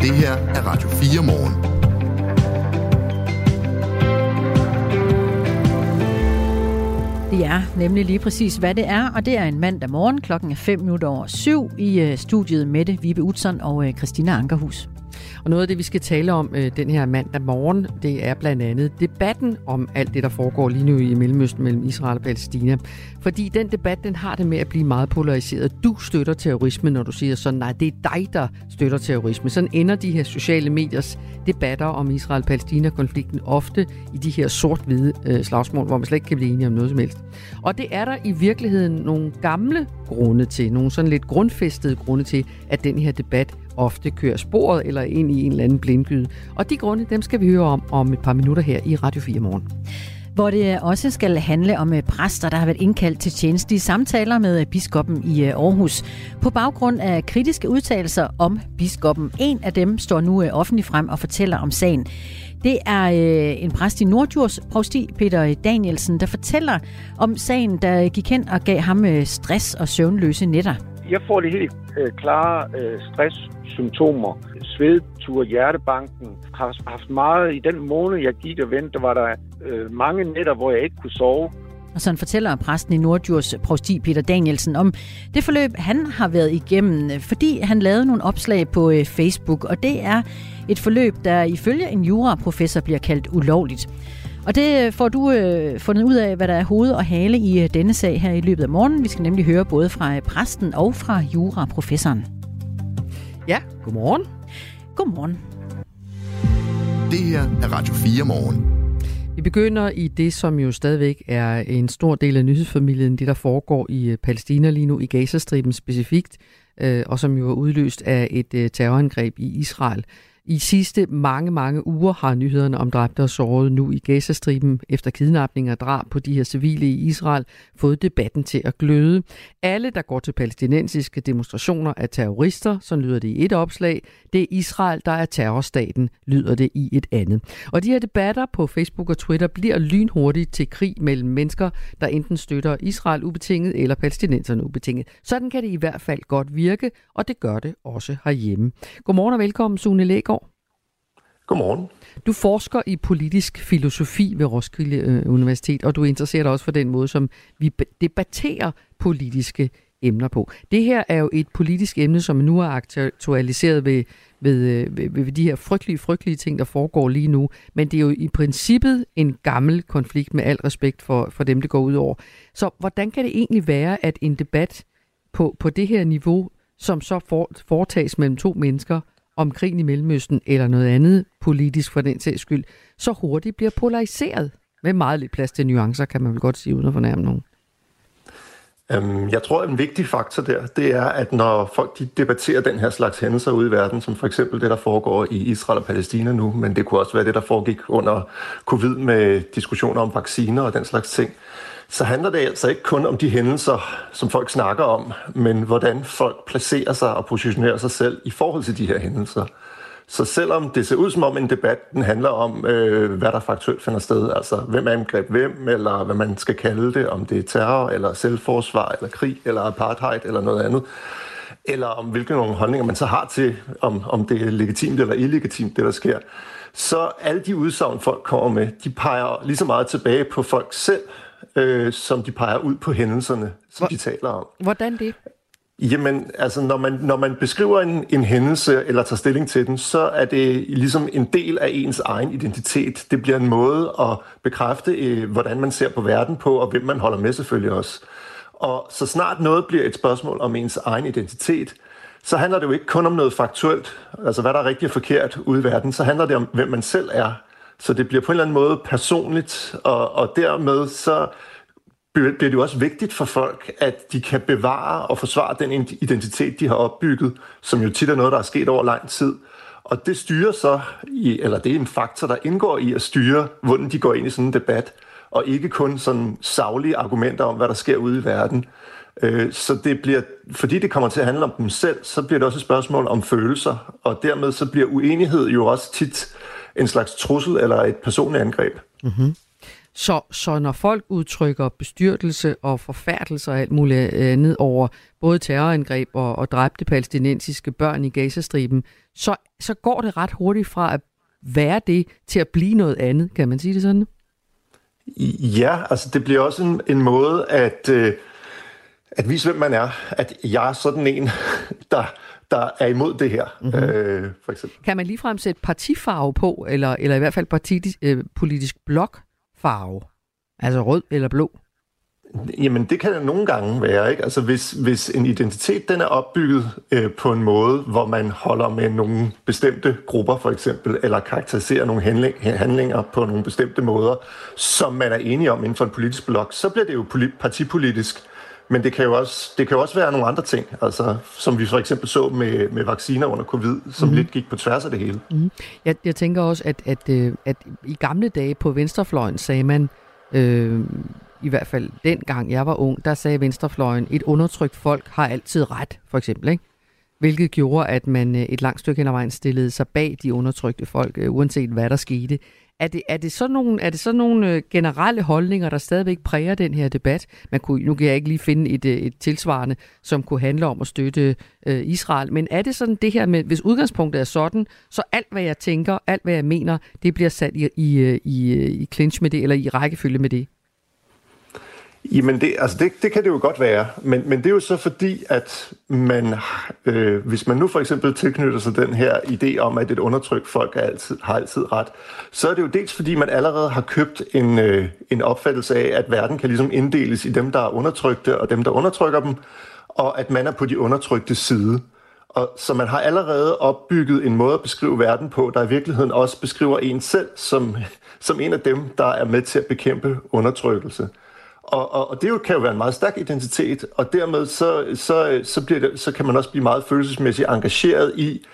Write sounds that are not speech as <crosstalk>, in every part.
Det her er Radio 4 morgen. Det er nemlig lige præcis, hvad det er, og det er en mandag morgen. Klokken er 5 minutter over syv i øh, studiet Mette Vibe Utzon og øh, Christina Ankerhus. Og noget af det, vi skal tale om øh, den her mandag morgen, det er blandt andet debatten om alt det, der foregår lige nu i Mellemøsten mellem Israel og Palæstina. Fordi den debat, den har det med at blive meget polariseret. Du støtter terrorisme, når du siger sådan, nej, det er dig, der støtter terrorisme. Sådan ender de her sociale mediers debatter om Israel-Palæstina-konflikten ofte i de her sort-hvide øh, slagsmål, hvor man slet ikke kan blive enige om noget som helst. Og det er der i virkeligheden nogle gamle grunde til, nogle sådan lidt grundfæstede grunde til, at den her debat ofte kører sporet eller ind i en eller anden blindgyde. Og de grunde, dem skal vi høre om om et par minutter her i Radio 4 morgen hvor det øh, også skal handle om øh, præster, der har været indkaldt til tjenestlige samtaler med øh, biskoppen i Aarhus. På baggrund af kritiske udtalelser om biskoppen. En af dem står nu offentligt frem og fortæller om sagen. Det er en præst i Nordjurs provsti, Peter Danielsen, der fortæller om sagen, der gik hen og gav ham stress og søvnløse nætter. Jeg får de helt øh, klare øh, stresssymptomer. Svedtur, hjertebanken. Har haft meget i den måned, jeg gik og ventede, var der øh, mange nætter, hvor jeg ikke kunne sove. Og sådan fortæller præsten i Nordjurs provsti Peter Danielsen om det forløb, han har været igennem, øh, fordi han lavede nogle opslag på øh, Facebook, og det er et forløb, der ifølge en juraprofessor bliver kaldt ulovligt. Og det øh, får du øh, fundet ud af, hvad der er hoved og hale i øh, denne sag her i løbet af morgenen. Vi skal nemlig høre både fra øh, præsten og fra juraprofessoren. Ja, godmorgen. Godmorgen. Det her er Radio 4 morgen. Vi begynder i det, som jo stadigvæk er en stor del af nyhedsfamilien, det der foregår i Palæstina lige nu, i Gazastriben specifikt, og som jo er udløst af et terrorangreb i Israel. I sidste mange, mange uger har nyhederne om dræbte og sårede nu i Gazastriben efter kidnapning og drab på de her civile i Israel fået debatten til at gløde. Alle, der går til palæstinensiske demonstrationer, er terrorister, så lyder det i et opslag. Det er Israel, der er terrorstaten, lyder det i et andet. Og de her debatter på Facebook og Twitter bliver lynhurtigt til krig mellem mennesker, der enten støtter Israel ubetinget eller palæstinenserne ubetinget. Sådan kan det i hvert fald godt virke, og det gør det også herhjemme. Godmorgen og velkommen, Sune Lægaard. Godmorgen. Du forsker i politisk filosofi ved Roskilde øh, Universitet, og du interesserer dig også for den måde, som vi debatterer politiske emner på. Det her er jo et politisk emne, som nu er aktualiseret ved, øh, ved, ved, ved de her frygtelige, frygtelige ting, der foregår lige nu. Men det er jo i princippet en gammel konflikt med al respekt for, for dem, det går ud over. Så hvordan kan det egentlig være, at en debat på, på det her niveau, som så for, foretages mellem to mennesker, om krigen i Mellemøsten eller noget andet politisk for den sags skyld, så hurtigt bliver polariseret. Med meget lidt plads til nuancer, kan man vel godt sige, uden at fornærme nogen. Øhm, jeg tror, at en vigtig faktor der, det er, at når folk de debatterer den her slags hændelser ude i verden, som for eksempel det, der foregår i Israel og Palæstina nu, men det kunne også være det, der foregik under covid med diskussioner om vacciner og den slags ting, så handler det altså ikke kun om de hændelser, som folk snakker om, men hvordan folk placerer sig og positionerer sig selv i forhold til de her hændelser. Så selvom det ser ud som om en debat, den handler om, øh, hvad der faktuelt finder sted, altså hvem angreb hvem, eller hvad man skal kalde det, om det er terror, eller selvforsvar, eller krig, eller apartheid, eller noget andet, eller om hvilke nogle holdninger man så har til, om, om det er legitimt eller illegitimt, det der sker, så alle de udsagn, folk kommer med, de peger lige så meget tilbage på folk selv, øh, som de peger ud på hændelserne, som Hvor, de taler om. Hvordan det? Jamen, altså, når man, når man beskriver en, en hændelse eller tager stilling til den, så er det ligesom en del af ens egen identitet. Det bliver en måde at bekræfte, øh, hvordan man ser på verden på, og hvem man holder med selvfølgelig også. Og så snart noget bliver et spørgsmål om ens egen identitet, så handler det jo ikke kun om noget faktuelt, altså hvad der er rigtigt og forkert ude i verden, så handler det om, hvem man selv er. Så det bliver på en eller anden måde personligt, og, og dermed så bliver det jo også vigtigt for folk, at de kan bevare og forsvare den identitet, de har opbygget, som jo tit er noget, der er sket over lang tid. Og det styrer så, i, eller det er en faktor, der indgår i at styre, hvordan de går ind i sådan en debat, og ikke kun sådan savlige argumenter om, hvad der sker ude i verden. Øh, så det bliver, fordi det kommer til at handle om dem selv, så bliver det også et spørgsmål om følelser, og dermed så bliver uenighed jo også tit en slags trussel eller et personligt angreb. Mm-hmm. Så, så når folk udtrykker bestyrtelse og forfærdelse og alt muligt andet over både terrorangreb og, og dræbte palæstinensiske børn i Gazastriben, så, så går det ret hurtigt fra at være det til at blive noget andet. Kan man sige det sådan? Ja, altså det bliver også en, en måde at, øh, at vise, hvem man er. At jeg er sådan en, <laughs> der, der er imod det her, mm-hmm. øh, for eksempel. Kan man ligefrem sætte partifarve på, eller, eller i hvert fald parti, øh, politisk farve? Altså rød eller blå? Jamen, det kan det nogle gange være, ikke? Altså, hvis, hvis en identitet, den er opbygget øh, på en måde, hvor man holder med nogle bestemte grupper, for eksempel, eller karakteriserer nogle handling, handlinger på nogle bestemte måder, som man er enige om inden for en politisk blok, så bliver det jo partipolitisk. Men det kan jo også, det kan jo også være nogle andre ting, altså, som vi for eksempel så med, med vacciner under covid, som mm. lidt gik på tværs af det hele. Mm. Jeg, jeg tænker også, at, at, øh, at i gamle dage på venstrefløjen sagde man, øh, i hvert fald dengang jeg var ung, der sagde venstrefløjen, et undertrykt folk har altid ret, for eksempel. Ikke? Hvilket gjorde, at man øh, et langt stykke hen ad vejen stillede sig bag de undertrykte folk, øh, uanset hvad der skete. Er det, er det sådan nogle, er det sådan nogle øh, generelle holdninger, der stadigvæk præger den her debat? Man kunne, nu kan jeg ikke lige finde et, øh, et tilsvarende, som kunne handle om at støtte øh, Israel, men er det sådan det her med, hvis udgangspunktet er sådan, så alt hvad jeg tænker, alt hvad jeg mener, det bliver sat i, i, øh, i, i clinch med det, eller i rækkefølge med det? Jamen, det, altså det, det kan det jo godt være, men, men det er jo så fordi, at man, øh, hvis man nu for eksempel tilknytter sig den her idé om, at et undertrykt folk er altid, har altid ret, så er det jo dels fordi, man allerede har købt en, øh, en opfattelse af, at verden kan ligesom inddeles i dem, der er undertrykte, og dem, der undertrykker dem, og at man er på de undertrykte side. Og så man har allerede opbygget en måde at beskrive verden på, der i virkeligheden også beskriver en selv som, som en af dem, der er med til at bekæmpe undertrykkelse. Og, og, og det jo, kan jo være en meget stærk identitet, og dermed så, så, så, bliver det, så kan man også blive meget følelsesmæssigt engageret i,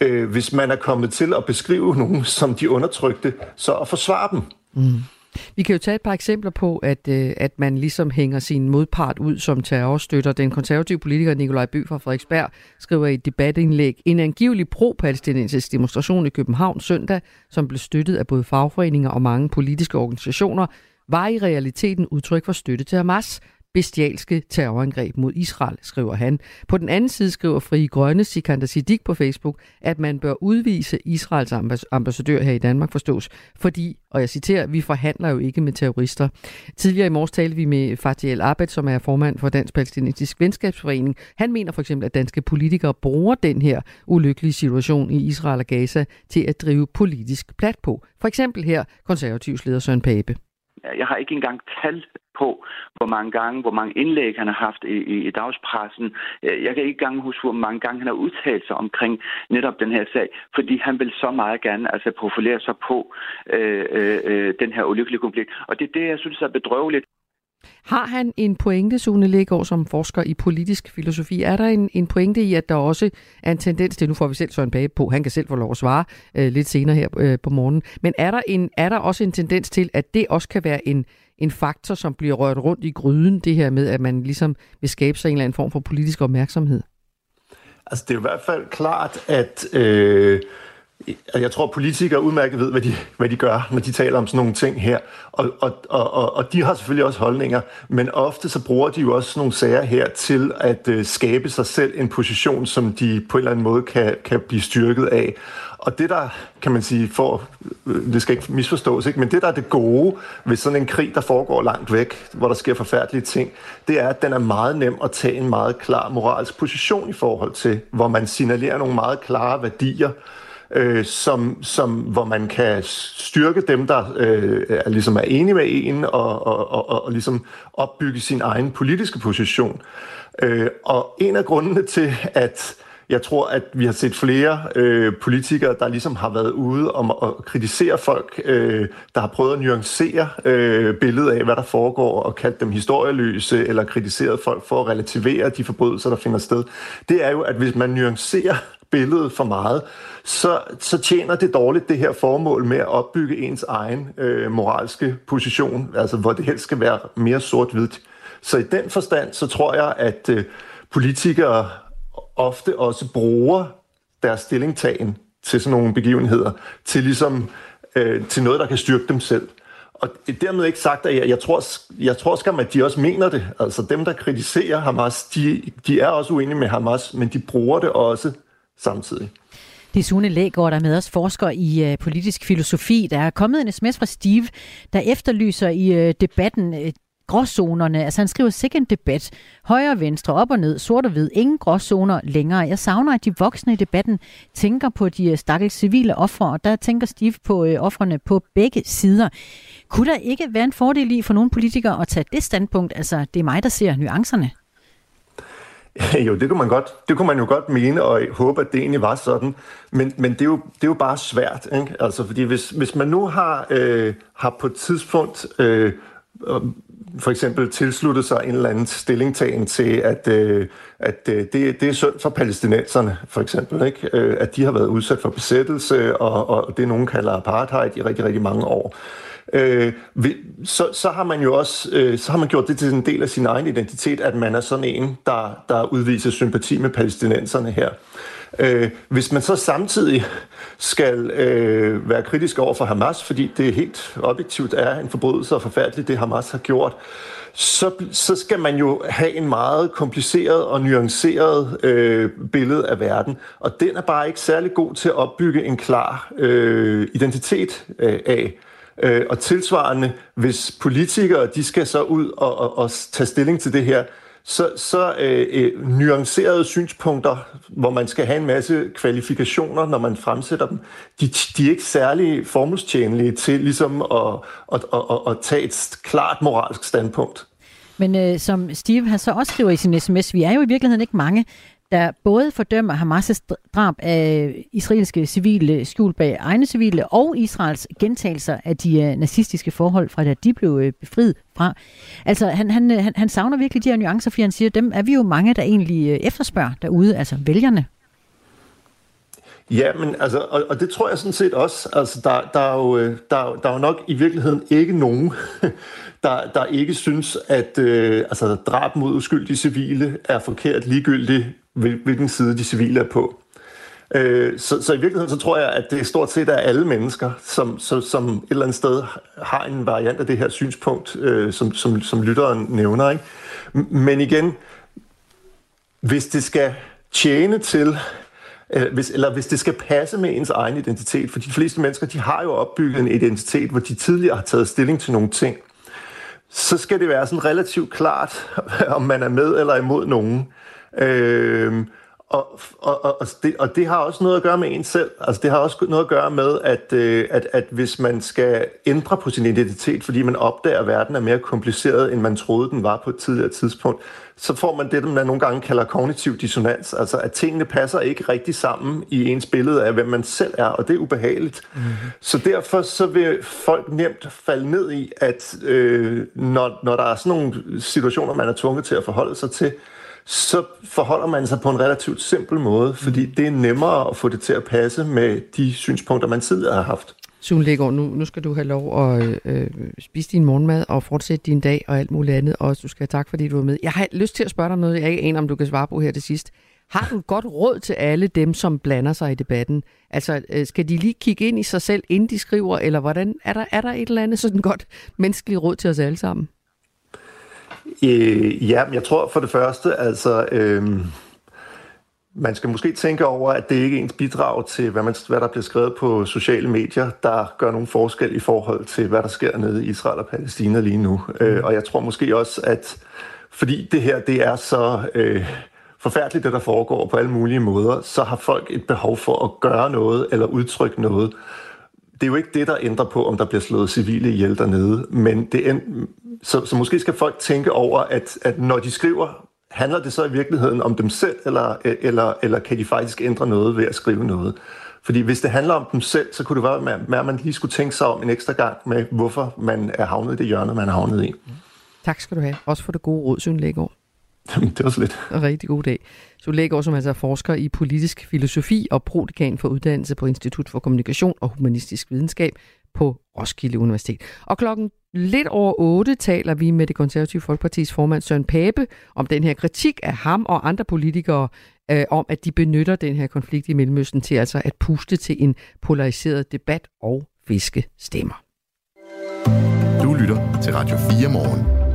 øh, hvis man er kommet til at beskrive nogen <laughs> som de undertrykte, så at forsvare dem. Mm. Vi kan jo tage et par eksempler på, at, øh, at man ligesom hænger sin modpart ud som terrorstøtter. Den konservative politiker Nikolaj Bø fra Frederiksberg skriver i et debatindlæg, en angivelig pro-palæstinensisk demonstration i København søndag, som blev støttet af både fagforeninger og mange politiske organisationer, var i realiteten udtryk for støtte til Hamas bestialske terrorangreb mod Israel, skriver han. På den anden side skriver Fri Grønne Sikander Siddiq på Facebook, at man bør udvise Israels ambassadør her i Danmark forstås, fordi, og jeg citerer, vi forhandler jo ikke med terrorister. Tidligere i morges talte vi med Fatih El Abed, som er formand for Dansk Palæstinensisk Venskabsforening. Han mener for eksempel, at danske politikere bruger den her ulykkelige situation i Israel og Gaza til at drive politisk plat på. For eksempel her konservativs leder Søren Pape. Jeg har ikke engang tal på, hvor mange gange, hvor mange indlæg han har haft i, i, i dagspressen. Jeg kan ikke engang huske, hvor mange gange han har udtalt sig omkring netop den her sag, fordi han vil så meget gerne altså, profilere sig på øh, øh, øh den her ulykkelige konflikt. Og det er det, jeg synes er bedrøveligt. Har han en pointe, Sune Lægaard, som forsker i politisk filosofi? Er der en, en pointe i, at der også er en tendens til, nu får vi selv Søren Pape på, han kan selv få lov at svare øh, lidt senere her øh, på morgenen, men er der, en, er der også en tendens til, at det også kan være en, en faktor, som bliver rørt rundt i gryden, det her med, at man ligesom vil skabe sig en eller anden form for politisk opmærksomhed? Altså det er i hvert fald klart, at... Øh Altså, jeg tror, politikere udmærket ved, hvad de, hvad de gør, når de taler om sådan nogle ting her. Og, og, og, og de har selvfølgelig også holdninger, men ofte så bruger de jo også sådan nogle sager her til at øh, skabe sig selv en position, som de på en eller anden måde kan, kan blive styrket af. Og det der, kan man sige, for, øh, det skal ikke misforstås, ikke? men det der er det gode ved sådan en krig, der foregår langt væk, hvor der sker forfærdelige ting, det er, at den er meget nem at tage en meget klar moralsk position i forhold til, hvor man signalerer nogle meget klare værdier, øh, som, som, hvor man kan styrke dem, der øh, er, ligesom er enige med en, og, og, og, og ligesom opbygge sin egen politiske position. Øh, og en af grundene til, at jeg tror, at vi har set flere øh, politikere, der ligesom har været ude om at kritisere folk, øh, der har prøvet at nuancere øh, billedet af, hvad der foregår, og kaldt dem historieløse, eller kritiseret folk for at relativere de forbrydelser, der finder sted. Det er jo, at hvis man nuancerer billedet for meget, så, så tjener det dårligt det her formål med at opbygge ens egen øh, moralske position, altså hvor det helst skal være mere sort-hvidt. Så i den forstand, så tror jeg, at øh, politikere ofte også bruger deres stillingtagen til sådan nogle begivenheder, til ligesom øh, til noget, der kan styrke dem selv. og dermed ikke sagt, at jeg, jeg tror, jeg tror skam, at de også mener det. Altså dem, der kritiserer Hamas, de, de er også uenige med Hamas, men de bruger det også samtidig. Det er Sune Lægaard, der er med os, forsker i øh, politisk filosofi. Der er kommet en sms fra Steve, der efterlyser i øh, debatten øh, gråzonerne. Altså han skriver sikkert en debat. Højre og venstre, op og ned, sort og hvid. Ingen gråzoner længere. Jeg savner, at de voksne i debatten tænker på de øh, stakkels civile ofre, og der tænker Steve på øh, offrene på begge sider. Kunne der ikke være en fordel i for nogle politikere at tage det standpunkt? Altså, det er mig, der ser nuancerne. <laughs> Jo, det kunne man godt. Det kunne man jo godt mene og håbe, at det egentlig var sådan. Men, men det, er jo, det er jo bare svært, ikke? Altså, fordi hvis, hvis man nu har, øh, har på et tidspunkt øh, for eksempel tilsluttet sig en eller anden stillingtagen til, at, øh, at øh, det, det er synd for palæstinenserne, for eksempel, ikke? Øh, at de har været udsat for besættelse, og, og det nogen kalder apartheid i rigtig, rigtig mange år øh, øh, så, så har man jo også øh, så har man gjort det til en del af sin egen identitet, at man er sådan en, der, der udviser sympati med palæstinenserne her. Øh, hvis man så samtidig skal øh, være kritisk over for Hamas, fordi det helt objektivt er en forbrydelse og forfærdeligt, det Hamas har gjort, så, så skal man jo have en meget kompliceret og nuanceret øh, billede af verden. Og den er bare ikke særlig god til at opbygge en klar øh, identitet øh, af. Øh, og tilsvarende, hvis politikere de skal så ud og, og, og tage stilling til det her, så, så øh, øh, nuancerede synspunkter, hvor man skal have en masse kvalifikationer, når man fremsætter dem, de, de er ikke særlig formålstjenlige til ligesom at, at, at, at, at tage et klart moralsk standpunkt. Men øh, som Steve har så også skriver i sin sms, vi er jo i virkeligheden ikke mange, der både fordømmer Hamas' drab af israelske civile skjult bag egne civile og Israels gentagelser af de øh, nazistiske forhold fra da de blev øh, befriet fra. Altså han, han, øh, han, han savner virkelig de her nuancer, fordi han siger, dem er vi jo mange, der egentlig efterspørger derude, altså vælgerne. Ja, men altså, og, og det tror jeg sådan set også. Altså, der, der, er jo, øh, der, der er jo nok i virkeligheden ikke nogen, <laughs> der, der ikke synes, at øh, altså, drab mod uskyldige civile er forkert ligegyldigt, hvilken side de civile er på. Øh, så, så i virkeligheden så tror jeg, at det stort set er alle mennesker, som, som, som et eller andet sted har en variant af det her synspunkt, øh, som, som, som lytteren nævner. Ikke? Men igen, hvis det skal tjene til, Øh, hvis, eller hvis det skal passe med ens egen identitet, for de fleste mennesker, de har jo opbygget en identitet, hvor de tidligere har taget stilling til nogle ting, så skal det være sådan relativt klart, <laughs> om man er med eller imod nogen. Øh, og, og, og, det, og det har også noget at gøre med en selv. Altså det har også noget at gøre med, at, øh, at, at hvis man skal ændre på sin identitet, fordi man opdager, at verden er mere kompliceret, end man troede, den var på et tidligere tidspunkt, så får man det, man nogle gange kalder kognitiv dissonans. Altså at tingene passer ikke rigtig sammen i ens billede af, hvem man selv er, og det er ubehageligt. Mm-hmm. Så derfor så vil folk nemt falde ned i, at øh, når, når der er sådan nogle situationer, man er tvunget til at forholde sig til, så forholder man sig på en relativt simpel måde, fordi mm. det er nemmere at få det til at passe med de synspunkter, man tidligere har haft. Sune Lægaard, nu, nu skal du have lov at øh, spise din morgenmad og fortsætte din dag og alt muligt andet, og du skal have tak, fordi du var med. Jeg har lyst til at spørge dig noget, jeg ikke aner, om du kan svare på her til sidst. Har du godt råd til alle dem, som blander sig i debatten? Altså, øh, skal de lige kigge ind i sig selv, inden de skriver, eller hvordan? Er der, er der et eller andet sådan godt menneskeligt råd til os alle sammen? Øh, ja, men jeg tror for det første, altså... Øh, man skal måske tænke over, at det ikke er ens bidrag til, hvad, man, hvad der bliver skrevet på sociale medier, der gør nogen forskel i forhold til, hvad der sker nede i Israel og Palæstina lige nu. Mm. Øh, og jeg tror måske også, at fordi det her det er så øh, forfærdeligt, det der foregår på alle mulige måder, så har folk et behov for at gøre noget eller udtrykke noget. Det er jo ikke det, der ændrer på, om der bliver slået civile ihjel dernede, men det, så, så måske skal folk tænke over, at, at når de skriver, handler det så i virkeligheden om dem selv, eller, eller, eller kan de faktisk ændre noget ved at skrive noget? Fordi hvis det handler om dem selv, så kunne det være, at man lige skulle tænke sig om en ekstra gang med, hvorfor man er havnet i det hjørne, man er havnet i. Tak skal du have. Også for det gode råd, over. Det var så lidt. Rigtig god dag. Sune Lægaard, som altså er forsker i politisk filosofi og prodekan for uddannelse på Institut for Kommunikation og Humanistisk Videnskab på Roskilde Universitet. Og klokken lidt over 8 taler vi med det konservative Folkepartis formand Søren Pape om den her kritik af ham og andre politikere øh, om, at de benytter den her konflikt i Mellemøsten til altså at puste til en polariseret debat og fiske stemmer. lytter til Radio 4 morgen.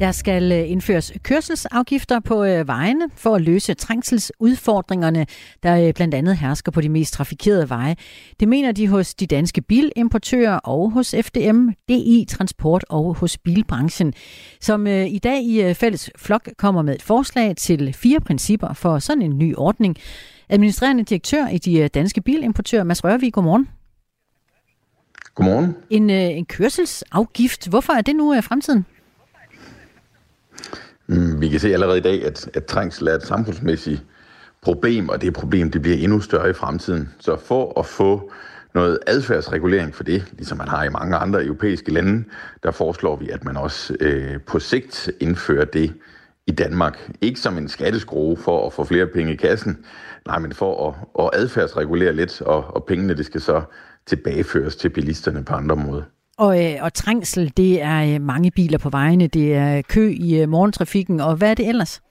Der skal øh, indføres kørselsafgifter på øh, vejene for at løse trængselsudfordringerne, der øh, blandt andet hersker på de mest trafikerede veje. Det mener de hos de danske bilimportører og hos FDM, DI Transport og hos bilbranchen, som i dag i fælles flok kommer med et forslag til fire principper for sådan en ny ordning. Administrerende direktør i de danske bilimportører, Mads Rørvig, godmorgen. Godmorgen. En, en kørselsafgift, hvorfor er det nu fremtiden? Mm, vi kan se allerede i dag, at, at trængsel er et samfundsmæssigt problem, og det problem det bliver endnu større i fremtiden. Så for at få noget adfærdsregulering for det, ligesom man har i mange andre europæiske lande, der foreslår vi, at man også øh, på sigt indfører det i Danmark. Ikke som en skatteskrue for at få flere penge i kassen, nej, men for at, at adfærdsregulere lidt, og, og pengene det skal så tilbageføres til bilisterne på andre måder. Og, øh, og trængsel, det er øh, mange biler på vejene, det er kø i øh, morgentrafikken, og hvad er det ellers?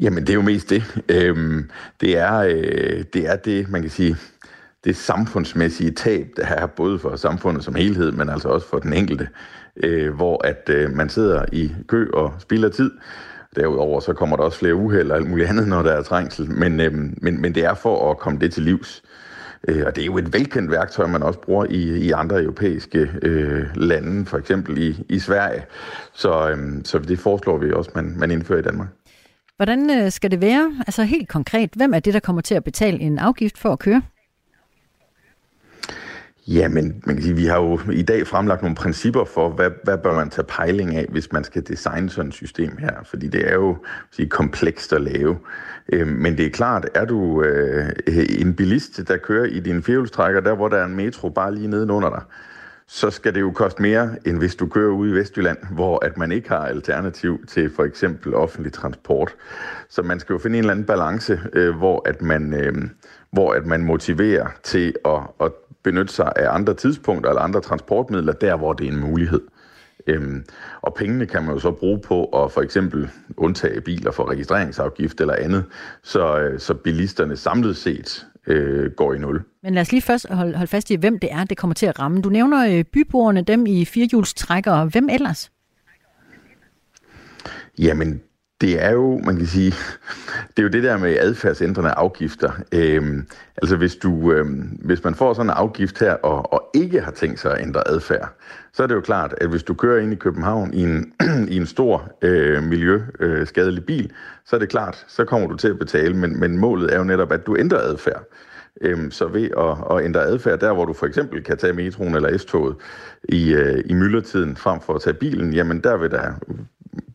Jamen, det er jo mest det. Øhm, det, er, øh, det er det, man kan sige, det samfundsmæssige tab, der er både for samfundet som helhed, men altså også for den enkelte, øh, hvor at øh, man sidder i kø og spilder tid. Derudover så kommer der også flere uheld og alt muligt andet, når der er trængsel, men, øh, men, men det er for at komme det til livs. Øh, Øh, og det er jo et velkendt værktøj, man også bruger i, i andre europæiske øh, lande, for eksempel i, i Sverige. Så, øh, så det foreslår vi også, man, man indfører i Danmark. Hvordan øh, skal det være? Altså helt konkret, hvem er det, der kommer til at betale en afgift for at køre? Ja, men man kan sige, vi har jo i dag fremlagt nogle principper for, hvad, hvad bør man tage pejling af, hvis man skal designe sådan et system her. Fordi det er jo sige, komplekst at lave. Øh, men det er klart, er du øh, en bilist, der kører i din firehjulstrækker, der hvor der er en metro bare lige nedenunder dig, så skal det jo koste mere, end hvis du kører ude i Vestjylland, hvor at man ikke har alternativ til for eksempel offentlig transport. Så man skal jo finde en eller anden balance, øh, hvor, at man, øh, hvor at man motiverer til at, at benytte sig af andre tidspunkter eller andre transportmidler, der hvor det er en mulighed. Øhm, og pengene kan man jo så bruge på at for eksempel undtage biler for registreringsafgift eller andet, så, øh, så bilisterne samlet set øh, går i nul. Men lad os lige først holde, holde fast i, hvem det er, det kommer til at ramme. Du nævner øh, byboerne, dem i firehjulstrækkere. Hvem ellers? Jamen, det er jo, man kan sige, <laughs> det er jo det der med adfærdsændrende afgifter. Øhm, altså hvis, du, øhm, hvis man får sådan en afgift her, og, og ikke har tænkt sig at ændre adfærd, så er det jo klart, at hvis du kører ind i København i en, <clears throat> i en stor øh, miljøskadelig øh, bil, så er det klart, så kommer du til at betale, men, men målet er jo netop, at du ændrer adfærd. Øhm, så ved at, at ændre adfærd, der hvor du for eksempel kan tage metroen eller S-toget i, øh, i myldretiden frem for at tage bilen, jamen der vil der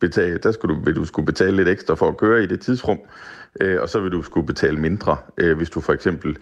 betale, der skulle du, vil du skulle betale lidt ekstra for at køre i det tidsrum, øh, og så vil du skulle betale mindre, øh, hvis du for eksempel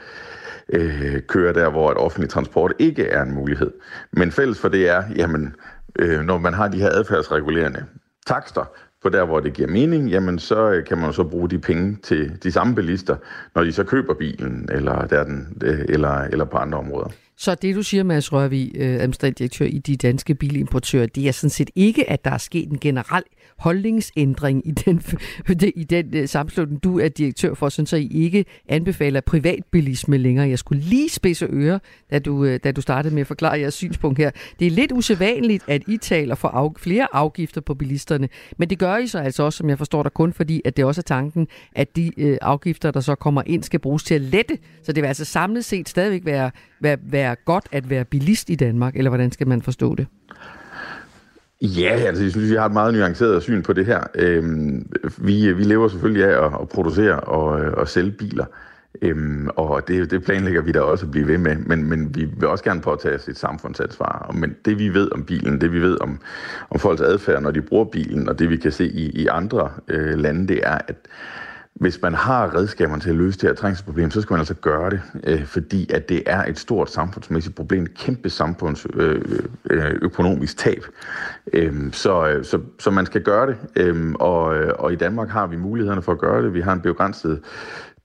øh, kører der, hvor et offentlig transport ikke er en mulighed. Men fælles for det er, jamen, øh, når man har de her adfærdsregulerende takster, på der, hvor det giver mening, jamen så øh, kan man så bruge de penge til de samme bilister, når de så køber bilen, eller, der den, øh, eller, eller på andre områder. Så det, du siger, Mads Rørvig, øh, administrerende direktør i de danske bilimportører, det er sådan set ikke, at der er sket en generel holdningsændring i den, <laughs> i den øh, sammenslutning, du er direktør for, så I ikke anbefaler privatbilisme længere. Jeg skulle lige spidse ører, da du, øh, da du startede med at forklare jeres synspunkt her. Det er lidt usædvanligt, at I taler for af, flere afgifter på bilisterne, men det gør I så altså også, som jeg forstår dig, kun fordi, at det også er tanken, at de øh, afgifter, der så kommer ind, skal bruges til at lette. Så det vil altså samlet set stadigvæk være, være, være godt at være bilist i Danmark, eller hvordan skal man forstå det? Ja, altså, jeg synes, vi har et meget nuanceret syn på det her. Øhm, vi, vi lever selvfølgelig af at, at producere og, og sælge biler, øhm, og det, det planlægger vi da også at blive ved med, men, men vi vil også gerne påtage os et samfundsansvar. Men det vi ved om bilen, det vi ved om, om folks adfærd, når de bruger bilen, og det vi kan se i, i andre øh, lande, det er, at hvis man har redskaberne til at løse det her trængselsproblem, så skal man altså gøre det, øh, fordi at det er et stort samfundsmæssigt problem, et kæmpe samfundsøkonomisk øh, øh, tab. Øhm, øh, så, så, så man skal gøre det, øhm, øh, og, og i Danmark har vi mulighederne for at gøre det. Vi har en begrænset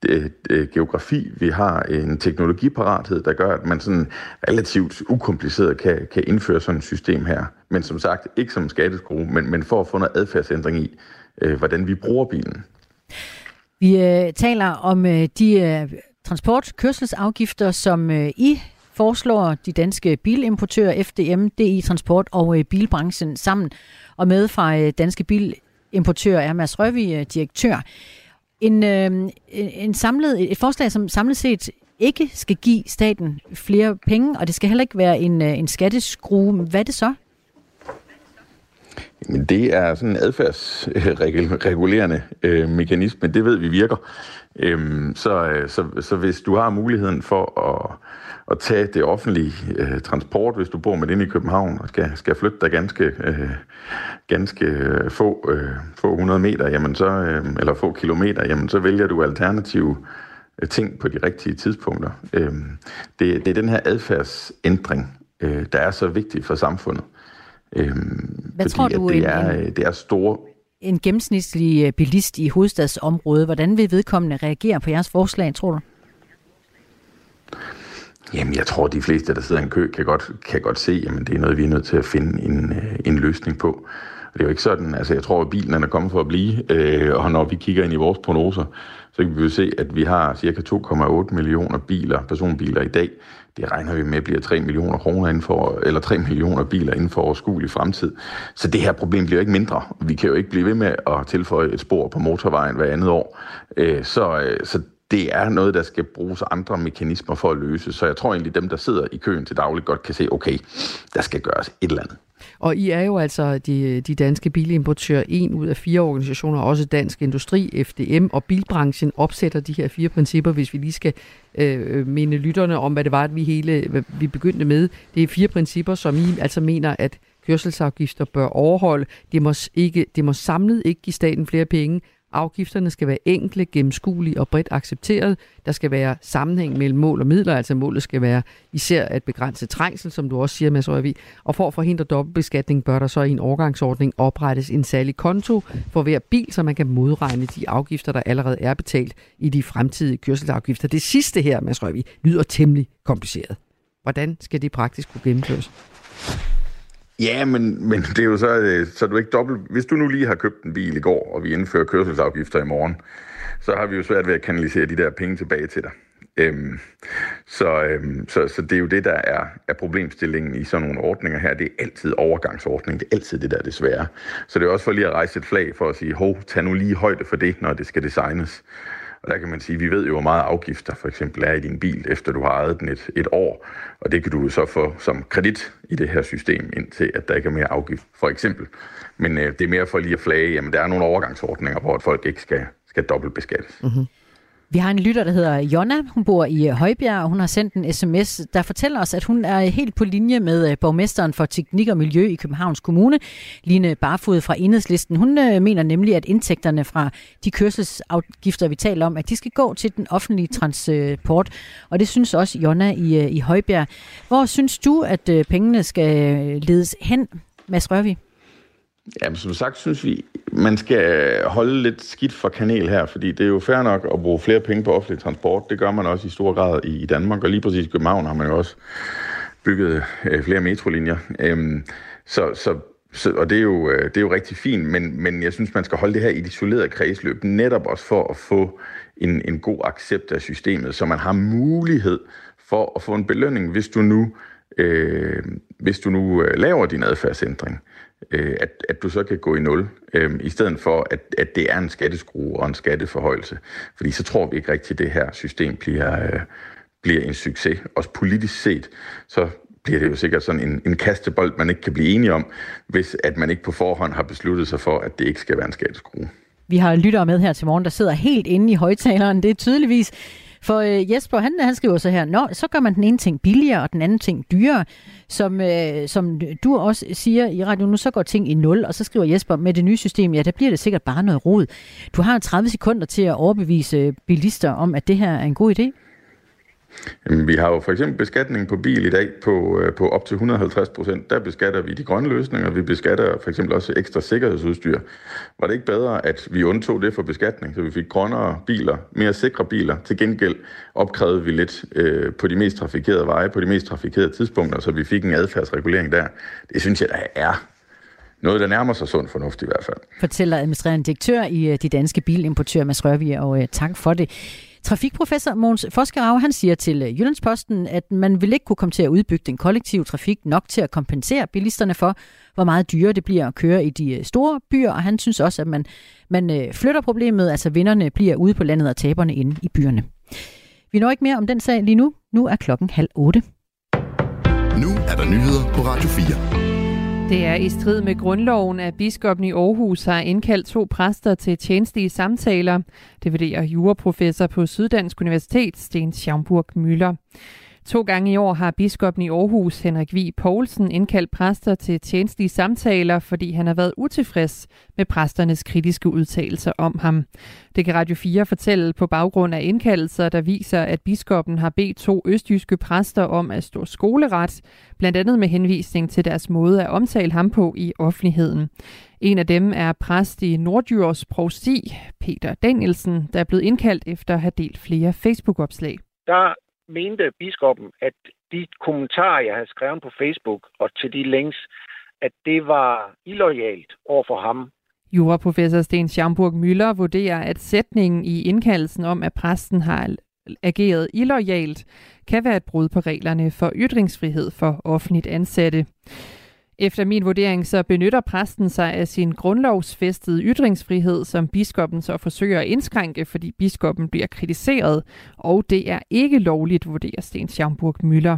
øh, geografi, vi har en teknologiparathed, der gør, at man sådan relativt ukompliceret kan, kan indføre sådan et system her. Men som sagt, ikke som en skatteskrue, men, men for at få noget adfærdsændring i, øh, hvordan vi bruger bilen. Vi øh, taler om øh, de øh, transportkørselsafgifter, som øh, I foreslår de danske bilimportører FDM, DI Transport og øh, bilbranchen sammen. Og med fra øh, Danske Bilimportører er Mads Røvi, øh, direktør. En, øh, en samlet, et forslag, som samlet set ikke skal give staten flere penge, og det skal heller ikke være en, øh, en skatteskrue. Hvad er det så? Men det er sådan en adfærdsregulerende øh, mekanisme. Det ved vi virker. Øhm, så, øh, så, så hvis du har muligheden for at, at tage det offentlige øh, transport, hvis du bor med inde i København og skal, skal flytte dig ganske, øh, ganske øh, få, øh, få 100 meter, jamen så, øh, eller få kilometer, jamen så vælger du alternative øh, ting på de rigtige tidspunkter. Øh, det, det er den her adfærdsændring, øh, der er så vigtig for samfundet. Øh, Hvad tror du, det, er, en, det er store en gennemsnitlig øh, bilist i hovedstadsområdet, hvordan vil vedkommende reagere på jeres forslag, tror du? Jamen, jeg tror, de fleste, der sidder i en kø, kan godt, kan godt se, at det er noget, vi er nødt til at finde en, øh, en løsning på. Det er jo ikke sådan, altså jeg tror, at bilen er kommet for at blive, øh, og når vi kigger ind i vores prognoser, så kan vi jo se, at vi har cirka 2,8 millioner biler, personbiler i dag. Det regner vi med bliver 3 millioner kroner inden for, eller 3 millioner biler inden for overskuelig fremtid. Så det her problem bliver ikke mindre. Vi kan jo ikke blive ved med at tilføje et spor på motorvejen hver andet år. Øh, så, øh, så det er noget, der skal bruges andre mekanismer for at løse. Så jeg tror egentlig, dem, der sidder i køen til daglig, godt kan se, okay, der skal gøres et eller andet. Og I er jo altså de, de danske bilimportører, en ud af fire organisationer, også Dansk Industri, FDM og bilbranchen opsætter de her fire principper, hvis vi lige skal øh, minde lytterne om, hvad det var, at vi hele vi begyndte med. Det er fire principper, som I altså mener, at kørselsafgifter bør overholde. Det må, ikke, det må samlet ikke give staten flere penge. Afgifterne skal være enkle, gennemskuelige og bredt accepteret. Der skal være sammenhæng mellem mål og midler, altså målet skal være især at begrænse trængsel, som du også siger, Mads Røvig. Og for at forhindre dobbeltbeskatning, bør der så i en overgangsordning oprettes en særlig konto for hver bil, så man kan modregne de afgifter, der allerede er betalt i de fremtidige kørselsafgifter. Det sidste her, Mads Røvig, lyder temmelig kompliceret. Hvordan skal det praktisk kunne gennemføres? Ja, men, men det er jo så, øh, så du ikke dobbelt... Hvis du nu lige har købt en bil i går, og vi indfører kørselsafgifter i morgen, så har vi jo svært ved at kanalisere de der penge tilbage til dig. Øhm, så, øhm, så, så det er jo det, der er, er problemstillingen i sådan nogle ordninger her. Det er altid overgangsordning. Det er altid det der desværre. Så det er også for lige at rejse et flag for at sige, hov, tag nu lige højde for det, når det skal designes. Og der kan man sige, vi ved jo, hvor meget afgifter for eksempel er i din bil, efter du har ejet den et, et år. Og det kan du så få som kredit i det her system, indtil at der ikke er mere afgift, for eksempel. Men øh, det er mere for lige at flage, at der er nogle overgangsordninger, hvor folk ikke skal, skal dobbeltbeskattes. Mm-hmm. Vi har en lytter, der hedder Jonna. Hun bor i øh, Højbjerg, og hun har sendt en sms, der fortæller os, at hun er helt på linje med øh, borgmesteren for teknik og miljø i Københavns Kommune, Line Barfod fra Enhedslisten. Hun øh, mener nemlig, at indtægterne fra de kørselsafgifter, vi taler om, at de skal gå til den offentlige transport. Og det synes også Jonna i, i Højbjerg. Hvor synes du, at pengene skal ledes hen, Mads Rørvig? Ja, som sagt synes vi, man skal holde lidt skidt for kanel her, fordi det er jo fair nok at bruge flere penge på offentlig transport. Det gør man også i stor grad i Danmark, og lige præcis i København har man jo også bygget øh, flere metrolinjer. Øhm, så, så, så, og det er, jo, øh, det er jo rigtig fint, men, men jeg synes, man skal holde det her i et isoleret kredsløb, netop også for at få en, en god accept af systemet, så man har mulighed for at få en belønning, hvis du nu, øh, hvis du nu øh, laver din adfærdsændring øh, Øh, at, at du så kan gå i nul, øh, i stedet for, at, at det er en skatteskrue og en skatteforhøjelse. Fordi så tror vi ikke rigtigt, at det her system bliver, øh, bliver en succes. Også politisk set, så bliver det jo sikkert sådan en, en kastebold, man ikke kan blive enige om, hvis at man ikke på forhånd har besluttet sig for, at det ikke skal være en skatteskrue. Vi har lyttere med her til morgen, der sidder helt inde i højtaleren. Det er tydeligvis for øh, Jesper, han, han skriver så her, Nå, så gør man den ene ting billigere, og den anden ting dyrere. Som, øh, som du også siger i radio nu, så går ting i nul, og så skriver Jesper, med det nye system, ja, der bliver det sikkert bare noget rod. Du har 30 sekunder til at overbevise øh, bilister om, at det her er en god idé. Jamen, vi har jo for eksempel beskatning på bil i dag på, øh, på op til 150 procent. Der beskatter vi de grønne løsninger. Vi beskatter for eksempel også ekstra sikkerhedsudstyr. Var det ikke bedre, at vi undtog det for beskatning, så vi fik grønnere biler, mere sikre biler? Til gengæld opkrævede vi lidt øh, på de mest trafikerede veje, på de mest trafikerede tidspunkter, så vi fik en adfærdsregulering der. Det synes jeg, der er noget, der nærmer sig sund fornuft i hvert fald. Fortæller administrerende direktør i øh, de danske bilimportører, Mads Rørvig, og øh, tak for det. Trafikprofessor Måns Forskerau, han siger til øh, Jyllandsposten, at man vil ikke kunne komme til at udbygge den kollektive trafik nok til at kompensere bilisterne for, hvor meget dyrere det bliver at køre i de øh, store byer, og han synes også, at man, man øh, flytter problemet, altså vinderne bliver ude på landet og taberne inde i byerne. Vi når ikke mere om den sag lige nu. Nu er klokken halv otte. Nu er der nyheder på Radio 4. Det er i strid med grundloven, at biskoppen i Aarhus har indkaldt to præster til tjenestige samtaler. Det vurderer juraprofessor på Syddansk Universitet, Sten Schaumburg Møller. To gange i år har biskoppen i Aarhus, Henrik Vi Poulsen, indkaldt præster til tjenestlige samtaler, fordi han har været utilfreds med præsternes kritiske udtalelser om ham. Det kan Radio 4 fortælle på baggrund af indkaldelser, der viser, at biskoppen har bedt to østjyske præster om at stå skoleret, blandt andet med henvisning til deres måde at omtale ham på i offentligheden. En af dem er præst i Nordjyrs provsti, Peter Danielsen, der er blevet indkaldt efter at have delt flere Facebook-opslag. Der mente biskoppen, at de kommentarer, jeg havde skrevet på Facebook og til de links, at det var illoyalt over for ham. Juraprofessor Sten Schamburg Møller vurderer, at sætningen i indkaldelsen om, at præsten har ageret illoyalt, kan være et brud på reglerne for ytringsfrihed for offentligt ansatte. Efter min vurdering så benytter præsten sig af sin grundlovsfæstede ytringsfrihed, som biskoppen så forsøger at indskrænke, fordi biskoppen bliver kritiseret, og det er ikke lovligt, vurderer Sten Schaumburg Møller.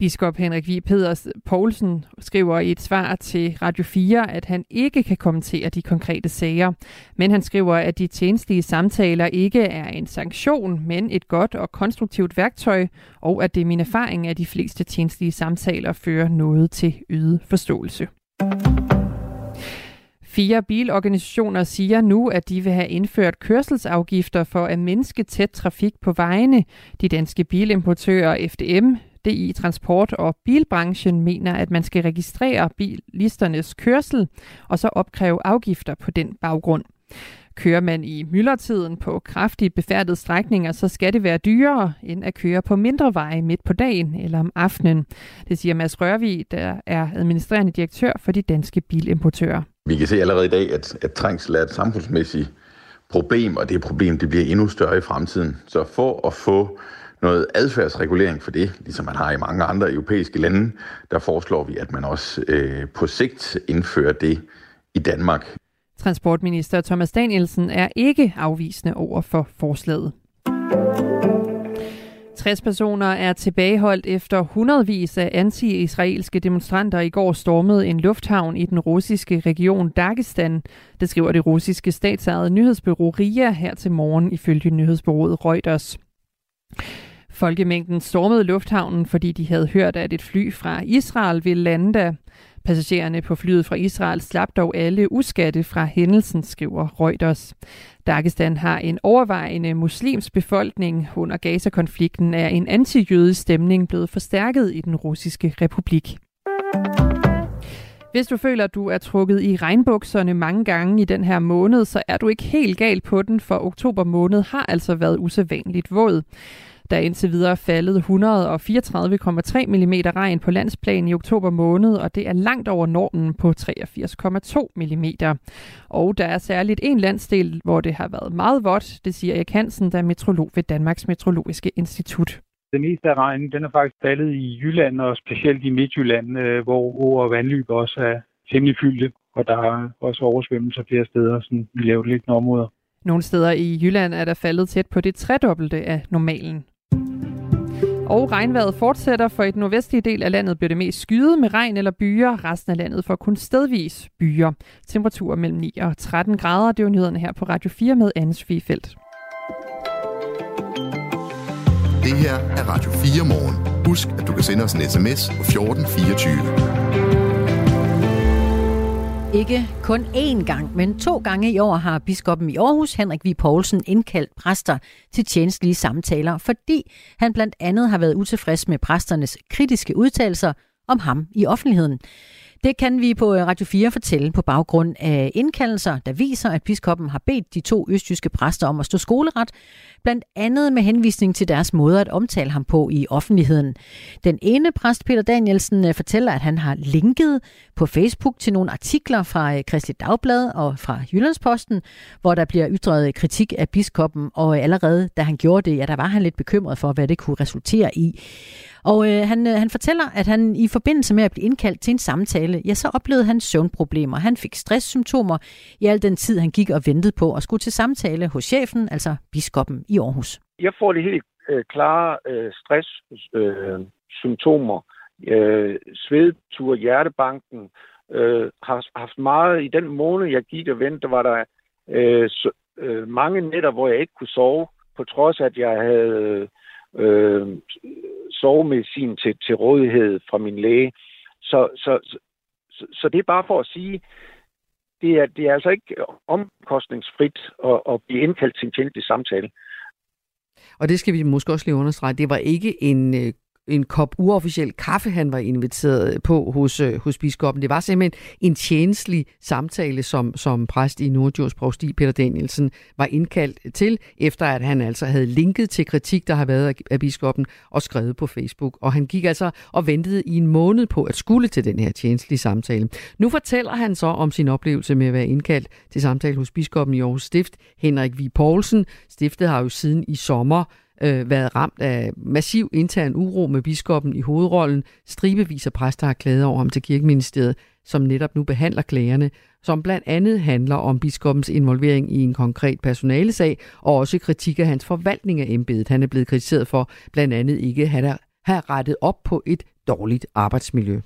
Biskop Henrik V. Peders Poulsen skriver i et svar til Radio 4, at han ikke kan kommentere de konkrete sager, men han skriver, at de tjenestlige samtaler ikke er en sanktion, men et godt og konstruktivt værktøj, og at det er min erfaring, at de fleste tjenestlige samtaler fører noget til yde forståelse. Fire bilorganisationer siger nu, at de vil have indført kørselsafgifter for at mindske tæt trafik på vejene. De danske bilimportører FDM, DI Transport og bilbranchen mener, at man skal registrere bilisternes kørsel og så opkræve afgifter på den baggrund. Kører man i myldretiden på kraftigt befærdede strækninger, så skal det være dyrere end at køre på mindre veje midt på dagen eller om aftenen. Det siger Mads Rørvig, der er administrerende direktør for de danske bilimportører. Vi kan se allerede i dag, at, at trængsel er et samfundsmæssigt problem, og det problem det bliver endnu større i fremtiden. Så for at få noget adfærdsregulering for det, ligesom man har i mange andre europæiske lande, der foreslår vi, at man også øh, på sigt indfører det i Danmark. Transportminister Thomas Danielsen er ikke afvisende over for forslaget. 60 personer er tilbageholdt efter hundredvis af anti-israelske demonstranter i går stormede en lufthavn i den russiske region Dagestan. Det skriver det russiske statsejede nyhedsbureau RIA her til morgen ifølge nyhedsbureauet Reuters. Folkemængden stormede lufthavnen, fordi de havde hørt, at et fly fra Israel ville lande der. Passagererne på flyet fra Israel slap dog alle uskatte fra hændelsen, skriver Reuters. Dagestan har en overvejende muslims befolkning. Under Gaza-konflikten er en antijødisk stemning blevet forstærket i den russiske republik. Hvis du føler, at du er trukket i regnbukserne mange gange i den her måned, så er du ikke helt gal på den, for oktober måned har altså været usædvanligt våd. Der er indtil videre faldet 134,3 mm regn på landsplan i oktober måned, og det er langt over normen på 83,2 mm. Og der er særligt en landsdel, hvor det har været meget vådt, det siger Erik Hansen, der er metrolog ved Danmarks Metrologiske Institut. Det meste af regnen den er faktisk faldet i Jylland, og specielt i Midtjylland, øh, hvor åer og vandløb også er temmelig fyldte, og der er også oversvømmelser flere steder sådan i lavt områder. Nogle steder i Jylland er der faldet tæt på det tredobbelte af normalen. Og regnvejret fortsætter, for i den nordvestlige del af landet bliver det mest skyet med regn eller byer. Resten af landet får kun stedvis byer. Temperaturer mellem 9 og 13 grader. Det er jo nyhederne her på Radio 4 med Anne Sofie Det her er Radio 4 morgen. Husk, at du kan sende os en sms på 1424. Ikke kun én gang, men to gange i år har biskoppen i Aarhus, Henrik V. Poulsen, indkaldt præster til tjenestlige samtaler, fordi han blandt andet har været utilfreds med præsternes kritiske udtalelser om ham i offentligheden. Det kan vi på øh, Radio 4 fortælle på baggrund af indkaldelser, der viser, at biskoppen har bedt de to østjyske præster om at stå skoleret, blandt andet med henvisning til deres måde at omtale ham på i offentligheden. Den ene præst, Peter Danielsen, øh, fortæller, at han har linket på Facebook til nogle artikler fra øh, Kristelig Dagblad og fra Jyllandsposten, hvor der bliver ytret øh, kritik af biskoppen, og allerede da han gjorde det, ja, der var han lidt bekymret for, hvad det kunne resultere i. Og øh, han, øh, han fortæller, at han i forbindelse med at blive indkaldt til en samtale, ja, så oplevede han søvnproblemer. Han fik stresssymptomer i al den tid, han gik og ventede på at skulle til samtale hos chefen, altså biskoppen i Aarhus. Jeg får det helt øh, klare øh, stresssymptomer. Øh, øh, svedtur, hjertebanken. Øh, har haft meget i den måned, jeg gik og ventede, var der øh, så, øh, mange nætter, hvor jeg ikke kunne sove, på trods af, at jeg havde øh, sovemedicin til, til rådighed fra min læge. Så, så, så, så det er bare for at sige, det er, det er altså ikke omkostningsfrit at, at blive indkaldt til en tjenestelig samtale. Og det skal vi måske også lige understrege. Det var ikke en øh, en kop uofficiel kaffe, han var inviteret på hos, øh, hos biskoppen. Det var simpelthen en tjenestlig samtale, som, som præst i Nordjords provsti, Peter Danielsen, var indkaldt til, efter at han altså havde linket til kritik, der har været af, af biskoppen, og skrevet på Facebook. Og han gik altså og ventede i en måned på at skulle til den her tjenestlige samtale. Nu fortæller han så om sin oplevelse med at være indkaldt til samtale hos biskoppen i Aarhus Stift, Henrik V. Poulsen. Stiftet har jo siden i sommer øh, været ramt af massiv intern uro med biskoppen i hovedrollen. Stribevis af præster har klaget over ham til kirkeministeriet, som netop nu behandler klagerne, som blandt andet handler om biskoppens involvering i en konkret personalesag, og også kritik af hans forvaltning af embedet. Han er blevet kritiseret for blandt andet ikke at have rettet op på et dårligt arbejdsmiljø.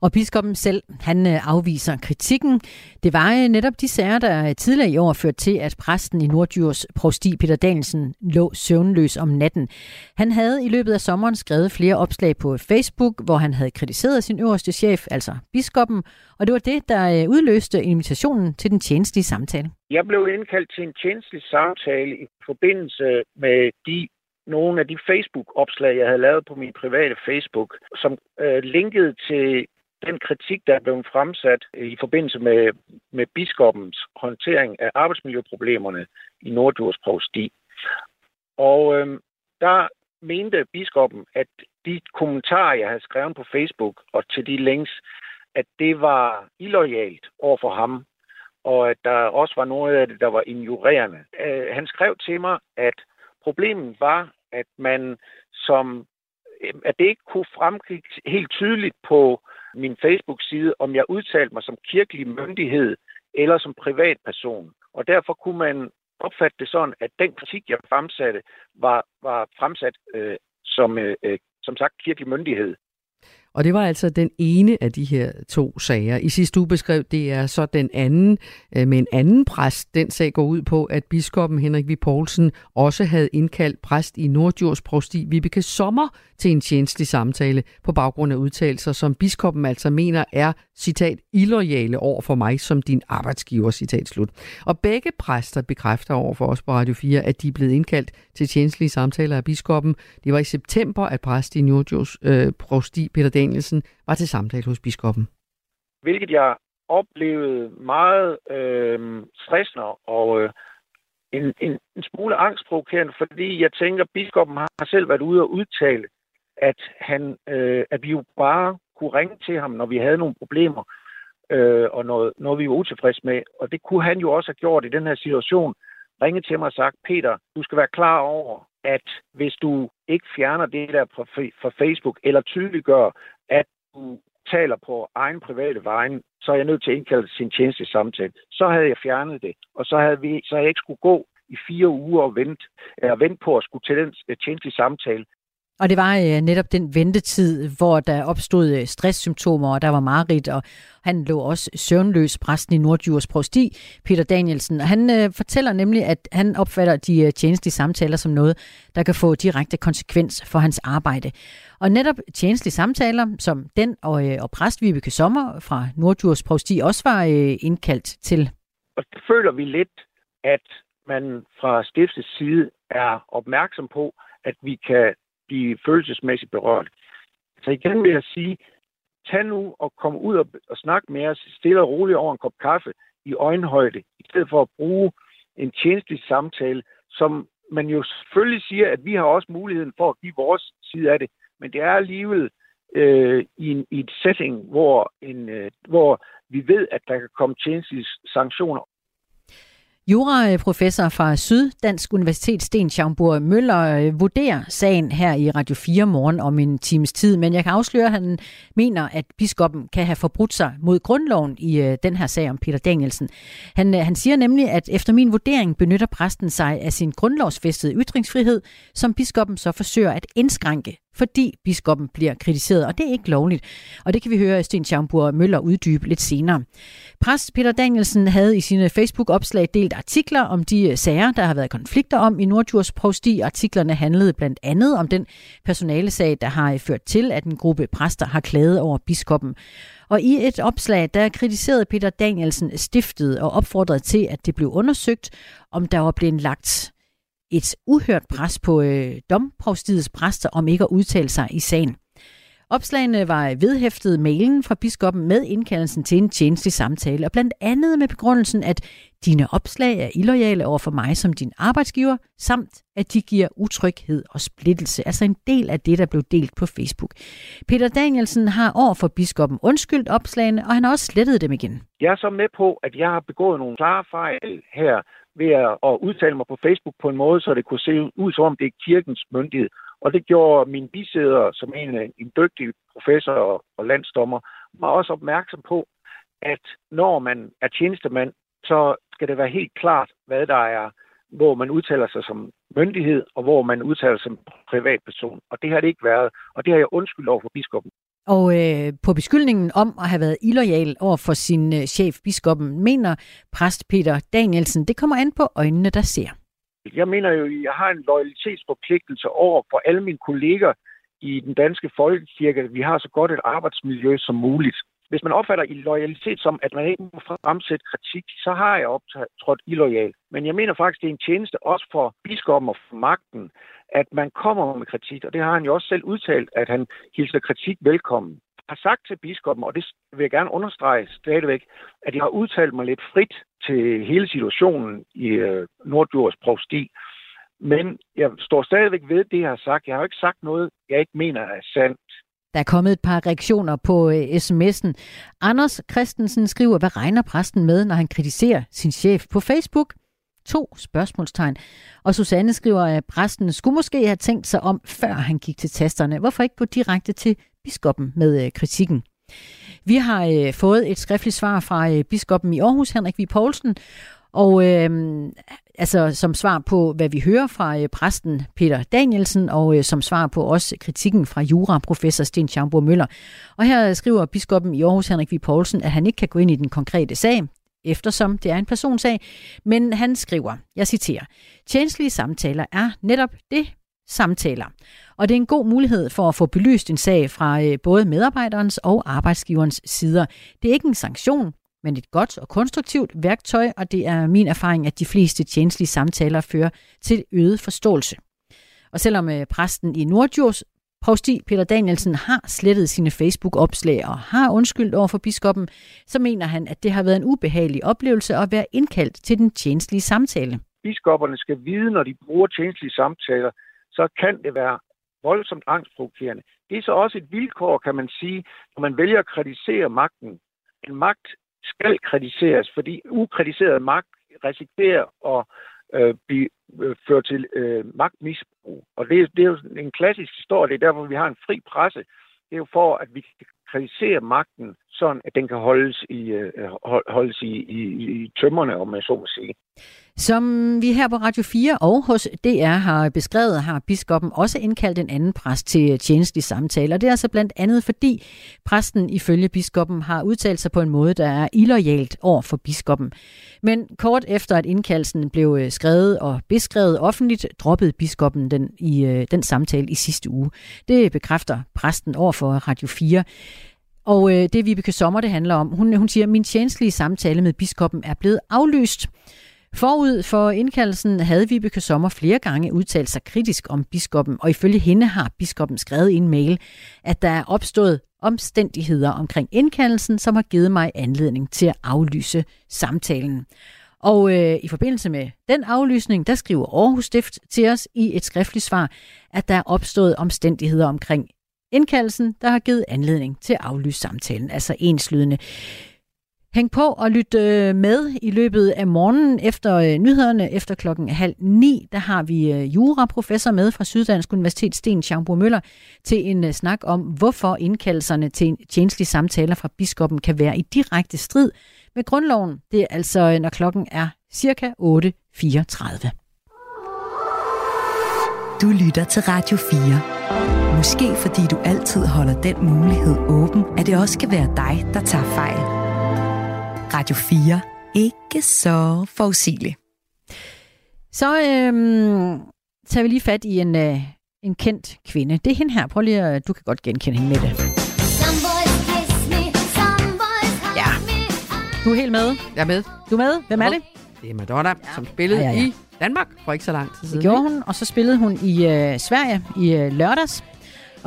Og biskoppen selv, han øh, afviser kritikken. Det var øh, netop de sager, der tidligere i år førte til, at præsten i Nordjurs prosti Peter Danielsen lå søvnløs om natten. Han havde i løbet af sommeren skrevet flere opslag på Facebook, hvor han havde kritiseret sin øverste chef, altså biskoppen, og det var det, der øh, udløste invitationen til den tjenestlige samtale. Jeg blev indkaldt til en tjenestlig samtale i forbindelse med de nogle af de Facebook-opslag, jeg havde lavet på min private Facebook, som øh, linkede til den kritik, der er blevet fremsat øh, i forbindelse med, med biskoppens håndtering af arbejdsmiljøproblemerne i Nordjords Provsti. Og øh, der mente biskoppen, at de kommentarer, jeg havde skrevet på Facebook og til de links, at det var illoyalt over for ham, og at der også var noget af det, der var injurerende. Øh, han skrev til mig, at problemet var, at man som at det ikke kunne fremgå helt tydeligt på min Facebook-side, om jeg udtalte mig som kirkelig myndighed eller som privatperson. Og derfor kunne man opfatte det sådan, at den kritik, jeg fremsatte, var, var fremsat øh, som, øh, øh som sagt kirkelig myndighed. Og det var altså den ene af de her to sager. I sidste uge beskrev det er så den anden øh, med en anden præst. Den sag går ud på, at biskoppen Henrik V. Poulsen også havde indkaldt præst i Nordjords prosti Vibeke Sommer til en tjenestelig samtale på baggrund af udtalelser, som biskoppen altså mener er, citat, illoyale over for mig som din arbejdsgiver, citat slut. Og begge præster bekræfter over for os på Radio 4, at de er blevet indkaldt til tjenestlige samtaler af biskoppen. Det var i september, at præst i Nordjords øh, prosti Peter Danielsen var til samtale hos biskoppen. Hvilket jeg oplevede meget øh, stressende og øh, en, en, en smule angstprovokerende, fordi jeg tænker, at biskoppen har selv været ude og udtale, at, han, øh, at vi jo bare kunne ringe til ham, når vi havde nogle problemer, øh, og noget, noget vi var utilfredse med. Og det kunne han jo også have gjort i den her situation. Ringe til mig og sagt, Peter, du skal være klar over, at hvis du ikke fjerner det der fra, fra Facebook, eller tydeliggør, at du taler på egen private vejen, så er jeg nødt til at indkalde sin tjeneste samtale. Så havde jeg fjernet det, og så havde, vi, så havde jeg ikke skulle gå i fire uger og vente, eller vente på at skulle til den øh, tjeneste samtale. Og det var øh, netop den ventetid, hvor der opstod øh, stresssymptomer, og der var mareridt, og han lå også søvnløs, præsten i Nordjurs Prosti, Peter Danielsen. Og han øh, fortæller nemlig, at han opfatter de øh, tjenestlige samtaler som noget, der kan få direkte konsekvens for hans arbejde. Og netop tjenestlige samtaler, som den og, øh, og præst Vibeke Sommer fra Nordjurs Prosti også var øh, indkaldt til. Og det føler vi lidt, at man fra stiftets side er opmærksom på, at vi kan blive følelsesmæssigt berørt. Så igen vil jeg sige, tag nu og kom ud og, og snak med os stille og roligt over en kop kaffe i øjenhøjde, i stedet for at bruge en tjenestlig samtale, som man jo selvfølgelig siger, at vi har også muligheden for at give vores side af det, men det er alligevel øh, i, en, i et setting, hvor, en, øh, hvor vi ved, at der kan komme tjenestlige sanktioner Juraprofessor fra Syddansk Universitet, Sten Schaumburg Møller, øh, vurderer sagen her i Radio 4 morgen om en times tid, men jeg kan afsløre, at han mener, at biskoppen kan have forbrudt sig mod grundloven i øh, den her sag om Peter Danielsen. Han, øh, han siger nemlig, at efter min vurdering benytter præsten sig af sin grundlovsfæstede ytringsfrihed, som biskoppen så forsøger at indskrænke fordi biskoppen bliver kritiseret, og det er ikke lovligt. Og det kan vi høre Sten Schaumburg Møller uddybe lidt senere. Præst Peter Danielsen havde i sine Facebook-opslag delt artikler om de øh, sager, der har været konflikter om i Nordjurs Provsti. Artiklerne handlede blandt andet om den personalesag, der har øh, ført til, at en gruppe præster har klaget over biskoppen. Og i et opslag, der kritiserede Peter Danielsen stiftet og opfordrede til, at det blev undersøgt, om der var blevet lagt et uhørt pres på øh, domprovstiets præster om ikke at udtale sig i sagen. Opslagene var vedhæftet mailen fra biskoppen med indkaldelsen til en tjenestelig samtale, og blandt andet med begrundelsen, at dine opslag er illoyale over for mig som din arbejdsgiver, samt at de giver utryghed og splittelse, altså en del af det, der blev delt på Facebook. Peter Danielsen har over for biskoppen undskyldt opslagene, og han har også slettet dem igen. Jeg er så med på, at jeg har begået nogle klare fejl her ved at udtale mig på Facebook på en måde, så det kunne se ud som om det er kirkens myndighed. Og det gjorde min bisæder, som en, en dygtig professor og landsdommer, var også opmærksom på, at når man er tjenestemand, så skal det være helt klart, hvad der er, hvor man udtaler sig som myndighed, og hvor man udtaler sig som privatperson. Og det har det ikke været, og det har jeg undskyldt over for biskoppen. Og øh, på beskyldningen om at have været illoyal over for sin øh, chef, biskoppen, mener præst Peter Danielsen, det kommer an på øjnene, der ser. Jeg mener jo, at jeg har en loyalitetsforpligtelse over for alle mine kolleger i den danske folkekirke, at vi har så godt et arbejdsmiljø som muligt. Hvis man opfatter i loyalitet som, at man ikke må fremsætte kritik, så har jeg optrådt illoyal. Men jeg mener faktisk, det er en tjeneste også for biskoppen og for magten, at man kommer med kritik, og det har han jo også selv udtalt, at han hilser kritik velkommen. Jeg har sagt til biskoppen, og det vil jeg gerne understrege stadigvæk, at jeg har udtalt mig lidt frit til hele situationen i øh, Nordjords provsti. Men jeg står stadigvæk ved det, jeg har sagt. Jeg har jo ikke sagt noget, jeg ikke mener er sandt. Der er kommet et par reaktioner på øh, sms'en. Anders Christensen skriver, hvad regner præsten med, når han kritiserer sin chef på Facebook? To spørgsmålstegn. Og Susanne skriver, at præsten skulle måske have tænkt sig om, før han gik til tasterne. Hvorfor ikke gå direkte til biskoppen med øh, kritikken? Vi har øh, fået et skriftligt svar fra øh, biskoppen i Aarhus, Henrik V. Poulsen, og øh, altså som svar på, hvad vi hører fra øh, præsten Peter Danielsen, og øh, som svar på også kritikken fra juraprofessor Sten Schaumburg Møller. Og her skriver biskoppen i Aarhus, Henrik V. Poulsen, at han ikke kan gå ind i den konkrete sag, eftersom det er en personsag, men han skriver, jeg citerer, tjenestlige samtaler er netop det, samtaler. Og det er en god mulighed for at få belyst en sag fra øh, både medarbejderens og arbejdsgiverens sider. Det er ikke en sanktion, men et godt og konstruktivt værktøj, og det er min erfaring, at de fleste tjenestlige samtaler fører til øget forståelse. Og selvom øh, præsten i Nordjurs Provsti Peter Danielsen har slettet sine Facebook-opslag og har undskyldt over for biskoppen, så mener han, at det har været en ubehagelig oplevelse at være indkaldt til den tjenestlige samtale. Biskopperne skal vide, når de bruger tjenestlige samtaler, så kan det være voldsomt angstprovokerende. Det er så også et vilkår, kan man sige, når man vælger at kritisere magten. En magt skal kritiseres, fordi ukritiseret magt risikerer at øh, blive øh, ført til øh, magtmisbrug. Og det, det er jo en klassisk historie. Det er derfor, vi har en fri presse. Det er jo for, at vi kan kritisere magten, sådan at den kan holdes i, øh, holdes i, i, i tømmerne, om man så må sige. Som vi her på Radio 4 og hos DR har beskrevet, har biskoppen også indkaldt en anden præst til tjenestelig samtale. Og det er altså blandt andet fordi præsten ifølge biskoppen har udtalt sig på en måde, der er illoyalt over for biskoppen. Men kort efter at indkaldelsen blev øh, skrevet og beskrevet offentligt, droppede biskoppen den, i øh, den samtale i sidste uge. Det bekræfter præsten over for Radio 4. Og øh, det Vibeke Sommer, det handler om. Hun, hun siger, at min tjenestlige samtale med biskoppen er blevet aflyst. Forud for indkaldelsen havde Vibeke Sommer flere gange udtalt sig kritisk om biskoppen, og ifølge hende har biskoppen skrevet i en mail, at der er opstået omstændigheder omkring indkaldelsen, som har givet mig anledning til at aflyse samtalen. Og øh, i forbindelse med den aflysning, der skriver Aarhus Stift til os i et skriftligt svar, at der er opstået omstændigheder omkring indkaldelsen, der har givet anledning til at aflyse samtalen, altså enslydende. Hæng på og lyt øh, med i løbet af morgenen efter øh, nyhederne efter klokken halv ni. Der har vi øh, juraprofessor med fra Syddansk Universitet, Sten Schaumburg Møller, til en øh, snak om, hvorfor indkaldelserne til tjenestlige samtaler fra biskoppen kan være i direkte strid med grundloven. Det er altså, øh, når klokken er cirka 8.34. Du lytter til Radio 4. Måske fordi du altid holder den mulighed åben, at det også kan være dig, der tager fejl. Radio 4. Ikke så forudsigeligt. Så øhm, tager vi lige fat i en, øh, en kendt kvinde. Det er hende her. Prøv lige at, du kan godt genkende hende med det. Ja. Du er helt med? Jeg er med. Du er med? Hvem er det? Det er Madonna, ja. som spillede ja, ja, ja. i Danmark for ikke så lang tid siden. Det gjorde hun, og så spillede hun i øh, Sverige i øh, lørdags.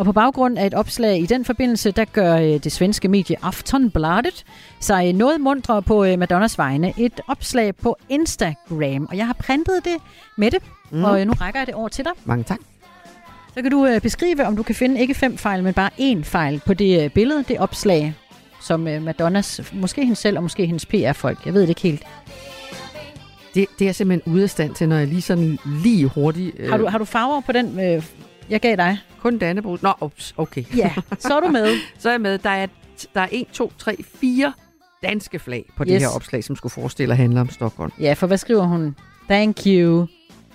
Og på baggrund af et opslag i den forbindelse, der gør øh, det svenske medie Aftonbladet sig noget mundre på øh, Madonnas vegne. Et opslag på Instagram, og jeg har printet det med det, mm. og øh, nu rækker jeg det over til dig. Mange tak. Så kan du beskrive, om du kan finde ikke fem fejl, men bare én fejl på det billede, det opslag, som Madonnas, måske hende selv og måske hendes PR-folk, jeg ved det ikke helt. Det, det er simpelthen ude af stand til, når jeg lige sådan lige hurtigt... Øh... Har, du, har du farver på den, øh, jeg gav dig? Kun Dannebro. Nå, ups, okay. Ja, <laughs> så er du med. så er jeg med. Der er, der er 1, 2, 3, 4 danske flag på yes. det her opslag, som skulle forestille at handle om Stockholm. Ja, for hvad skriver hun? Thank you,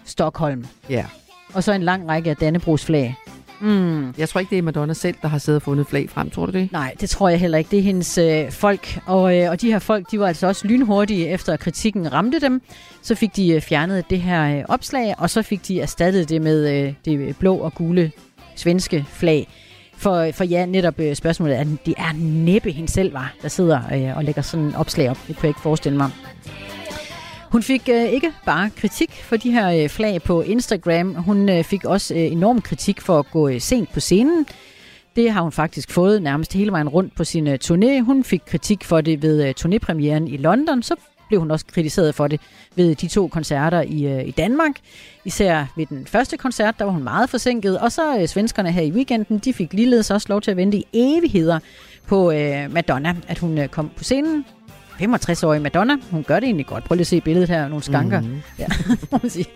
Stockholm. Ja. Og så en lang række af Dannebrogs flag. Mm. Jeg tror ikke, det er Madonna selv, der har siddet og fundet flag frem. Tror du det? Nej, det tror jeg heller ikke. Det er hendes øh, folk. Og, øh, og de her folk, de var altså også lynhurtige, efter kritikken ramte dem. Så fik de øh, fjernet det her øh, opslag, og så fik de erstattet det med øh, det blå og gule svenske flag. For, for ja, netop øh, spørgsmålet er, at det er næppe hende selv, var, der sidder øh, og lægger sådan en opslag op. Det kunne jeg ikke forestille mig. Hun fik øh, ikke bare kritik for de her øh, flag på Instagram, hun øh, fik også øh, enorm kritik for at gå øh, sent på scenen. Det har hun faktisk fået nærmest hele vejen rundt på sin øh, turné. Hun fik kritik for det ved øh, turnépremieren i London, så blev hun også kritiseret for det ved de to koncerter i, øh, i Danmark. Især ved den første koncert, der var hun meget forsinket, og så øh, svenskerne her i weekenden, de fik ligeledes også lov til at vente i evigheder på øh, Madonna, at hun øh, kom på scenen. 65-årig Madonna, hun gør det egentlig godt. Prøv lige at se billedet her, nogle skanker. Mm-hmm. Ja, <laughs> må man sige.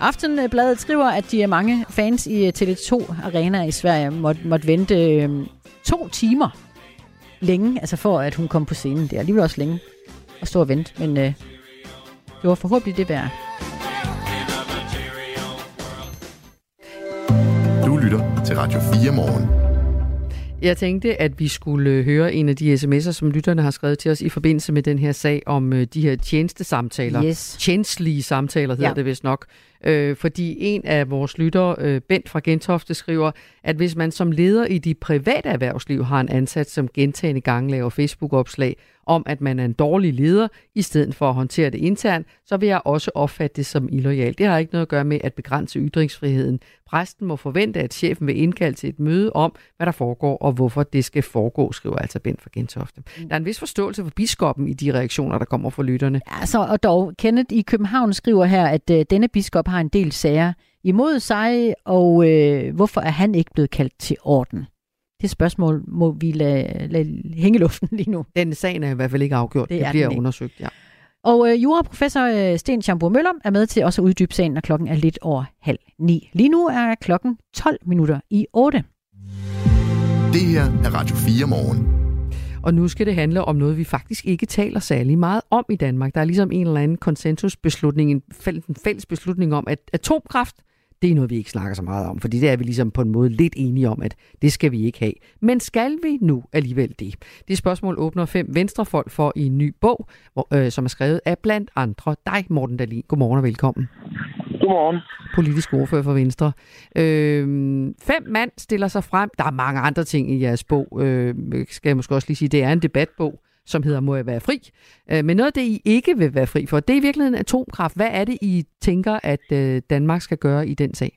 Aftenbladet skriver, at de er mange fans i øh, Tele2 Arena i Sverige måtte, måtte vente øh, to timer længe, altså for at hun kom på scenen. Det er alligevel også længe at stå og vente, men øh, det var forhåbentlig det værd. Du lytter til Radio 4 morgen. Jeg tænkte, at vi skulle høre en af de sms'er, som lytterne har skrevet til os i forbindelse med den her sag om øh, de her tjenestesamtaler. Yes. Tjenestlige samtaler hedder ja. det vist nok. Øh, fordi en af vores lyttere, øh, Bent fra Gentofte, skriver, at hvis man som leder i de private erhvervsliv har en ansat, som gentagende gange laver Facebook-opslag om, at man er en dårlig leder, i stedet for at håndtere det internt, så vil jeg også opfatte det som illoyal. Det har ikke noget at gøre med at begrænse ytringsfriheden. Præsten må forvente, at chefen vil indkalde til et møde om, hvad der foregår og hvorfor det skal foregå, skriver altså Bent fra Gentofte. Der er en vis forståelse for biskoppen i de reaktioner, der kommer fra lytterne. Altså, og dog, Kenneth i København skriver her, at øh, denne biskop har en del sager imod sig, og øh, hvorfor er han ikke blevet kaldt til orden? Det spørgsmål må vi lade, lade hænge luften lige nu. Den sagen er i hvert fald ikke afgjort. Det, det bliver undersøgt, ja. Og øh, juraprofessor øh, Sten Schamburg Møller er med til også at uddybe sagen, når klokken er lidt over halv ni. Lige nu er klokken 12 minutter i 8. Det her er Radio 4 morgen. Og nu skal det handle om noget, vi faktisk ikke taler særlig meget om i Danmark. Der er ligesom en eller anden konsensusbeslutning, en fælles beslutning om, at atomkraft det er noget, vi ikke snakker så meget om, fordi det er vi ligesom på en måde lidt enige om, at det skal vi ikke have. Men skal vi nu alligevel det? Det spørgsmål åbner fem venstrefolk for i en ny bog, hvor, øh, som er skrevet af blandt andre dig, Morten Dahlin. Godmorgen og velkommen. Godmorgen. Politisk ordfører for Venstre. Øh, fem mand stiller sig frem. Der er mange andre ting i jeres bog. Øh, skal jeg måske også lige sige, det er en debatbog som hedder Må jeg være fri? Øh, men noget af det, I ikke vil være fri for, det er i virkeligheden atomkraft. Hvad er det, I tænker, at øh, Danmark skal gøre i den sag?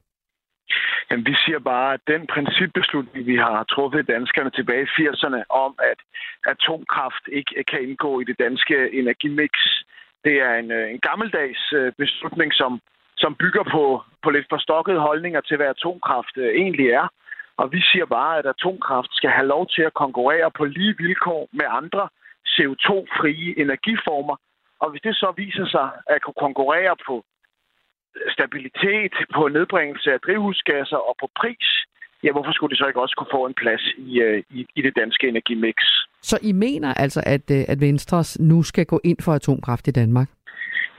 Jamen, vi siger bare, at den principbeslutning, vi har truffet danskerne tilbage i 80'erne om, at atomkraft ikke kan indgå i det danske energimix, Det er en, øh, en gammeldags øh, beslutning, som, som bygger på, på lidt forstokkede holdninger til, hvad atomkraft øh, egentlig er. Og vi siger bare, at atomkraft skal have lov til at konkurrere på lige vilkår med andre CO2-frie energiformer. Og hvis det så viser sig at kunne konkurrere på stabilitet, på nedbringelse af drivhusgasser og på pris, ja, hvorfor skulle det så ikke også kunne få en plads i, øh, i, i det danske energimix? Så I mener altså, at, øh, at Venstres nu skal gå ind for atomkraft i Danmark?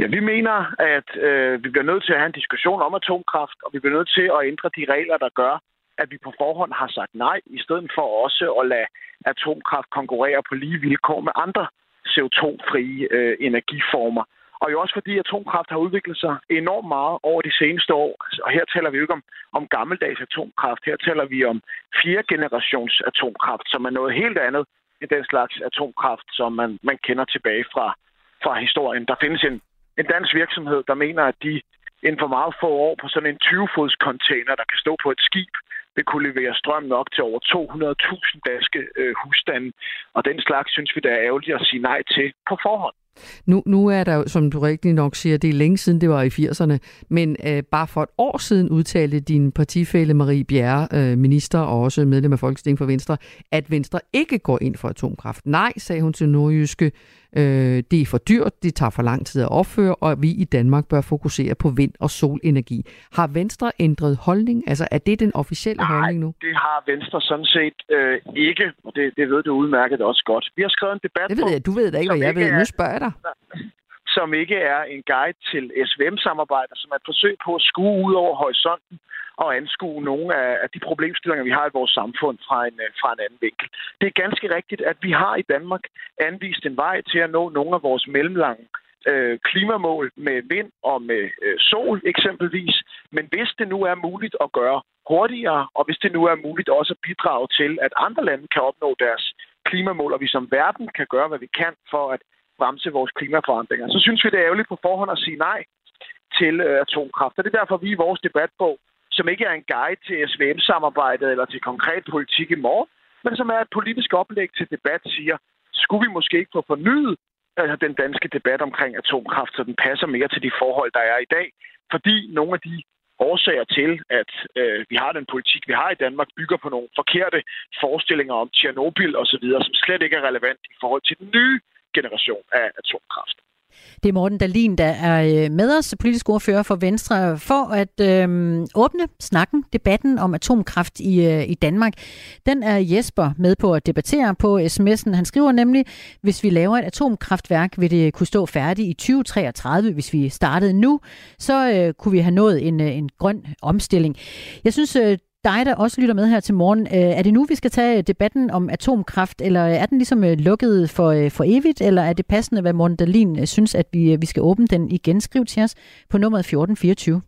Ja, vi mener, at øh, vi bliver nødt til at have en diskussion om atomkraft, og vi bliver nødt til at ændre de regler, der gør, at vi på forhånd har sagt nej, i stedet for også at lade atomkraft konkurrere på lige vilkår med andre CO2-frie øh, energiformer. Og jo også fordi atomkraft har udviklet sig enormt meget over de seneste år. Og her taler vi jo ikke om, om gammeldags atomkraft. Her taler vi om fjerde generations atomkraft, som er noget helt andet end den slags atomkraft, som man, man kender tilbage fra, fra historien. Der findes en, en dansk virksomhed, der mener, at de inden for meget få år på sådan en 20-fods container, der kan stå på et skib, vil kunne levere strøm nok til over 200.000 danske øh, husstande. Og den slags synes vi, der er ærgerligt at sige nej til på forhånd. Nu, nu er der jo, som du rigtig nok siger, det er længe siden, det var i 80'erne, men øh, bare for et år siden udtalte din partifælle Marie Bjerre, øh, minister og også medlem af Folketinget for Venstre, at Venstre ikke går ind for atomkraft. Nej, sagde hun til Nordjyske, øh, det er for dyrt, det tager for lang tid at opføre, og vi i Danmark bør fokusere på vind- og solenergi. Har Venstre ændret holdning? Altså er det den officielle Nej, holdning nu? det har Venstre sådan set øh, ikke, og det, det ved du udmærket også godt. Vi har skrevet en debat Det ved jeg, du ved da ikke, hvad jeg ved. Nu spørger jeg der? som ikke er en guide til SVM-samarbejder, som er et forsøg på at skue ud over horisonten og anskue nogle af, de problemstillinger, vi har i vores samfund fra en, øh, fra en anden vinkel. Det er ganske rigtigt, at vi har i Danmark anvist en vej til at nå nogle af vores mellemlange øh, klimamål med vind og med øh, sol eksempelvis. Men hvis det nu er muligt at gøre hurtigere, og hvis det nu er muligt også at bidrage til, at andre lande kan opnå deres klimamål, og vi som verden kan gøre, hvad vi kan for at bremse vores klimaforandringer, så synes vi, det er ærgerligt på forhånd at sige nej til øh, atomkraft. Og det er derfor, vi i vores debatbog, som ikke er en guide til SVM-samarbejdet eller til konkret politik i morgen, men som er et politisk oplæg til debat, siger, skulle vi måske ikke få fornyet altså den danske debat omkring atomkraft, så den passer mere til de forhold, der er i dag. Fordi nogle af de årsager til, at øh, vi har den politik, vi har i Danmark, bygger på nogle forkerte forestillinger om Tjernobyl osv., som slet ikke er relevant i forhold til den nye generation af atomkraft. Det er Morten Dalin, der er øh, med os, politisk ordfører for Venstre, for at øh, åbne snakken, debatten om atomkraft i, øh, i Danmark. Den er Jesper med på at debattere på sms'en. Han skriver nemlig, hvis vi laver et atomkraftværk, vil det kunne stå færdigt i 2033. Hvis vi startede nu, så øh, kunne vi have nået en, øh, en grøn omstilling. Jeg synes, øh, dig, der også lytter med her til morgen. Øh, er det nu, vi skal tage debatten om atomkraft, eller er den ligesom øh, lukket for, øh, for evigt, eller er det passende, hvad Morten Dahlin synes, at vi, vi skal åbne den igen? Skriv til os på nummeret 1424.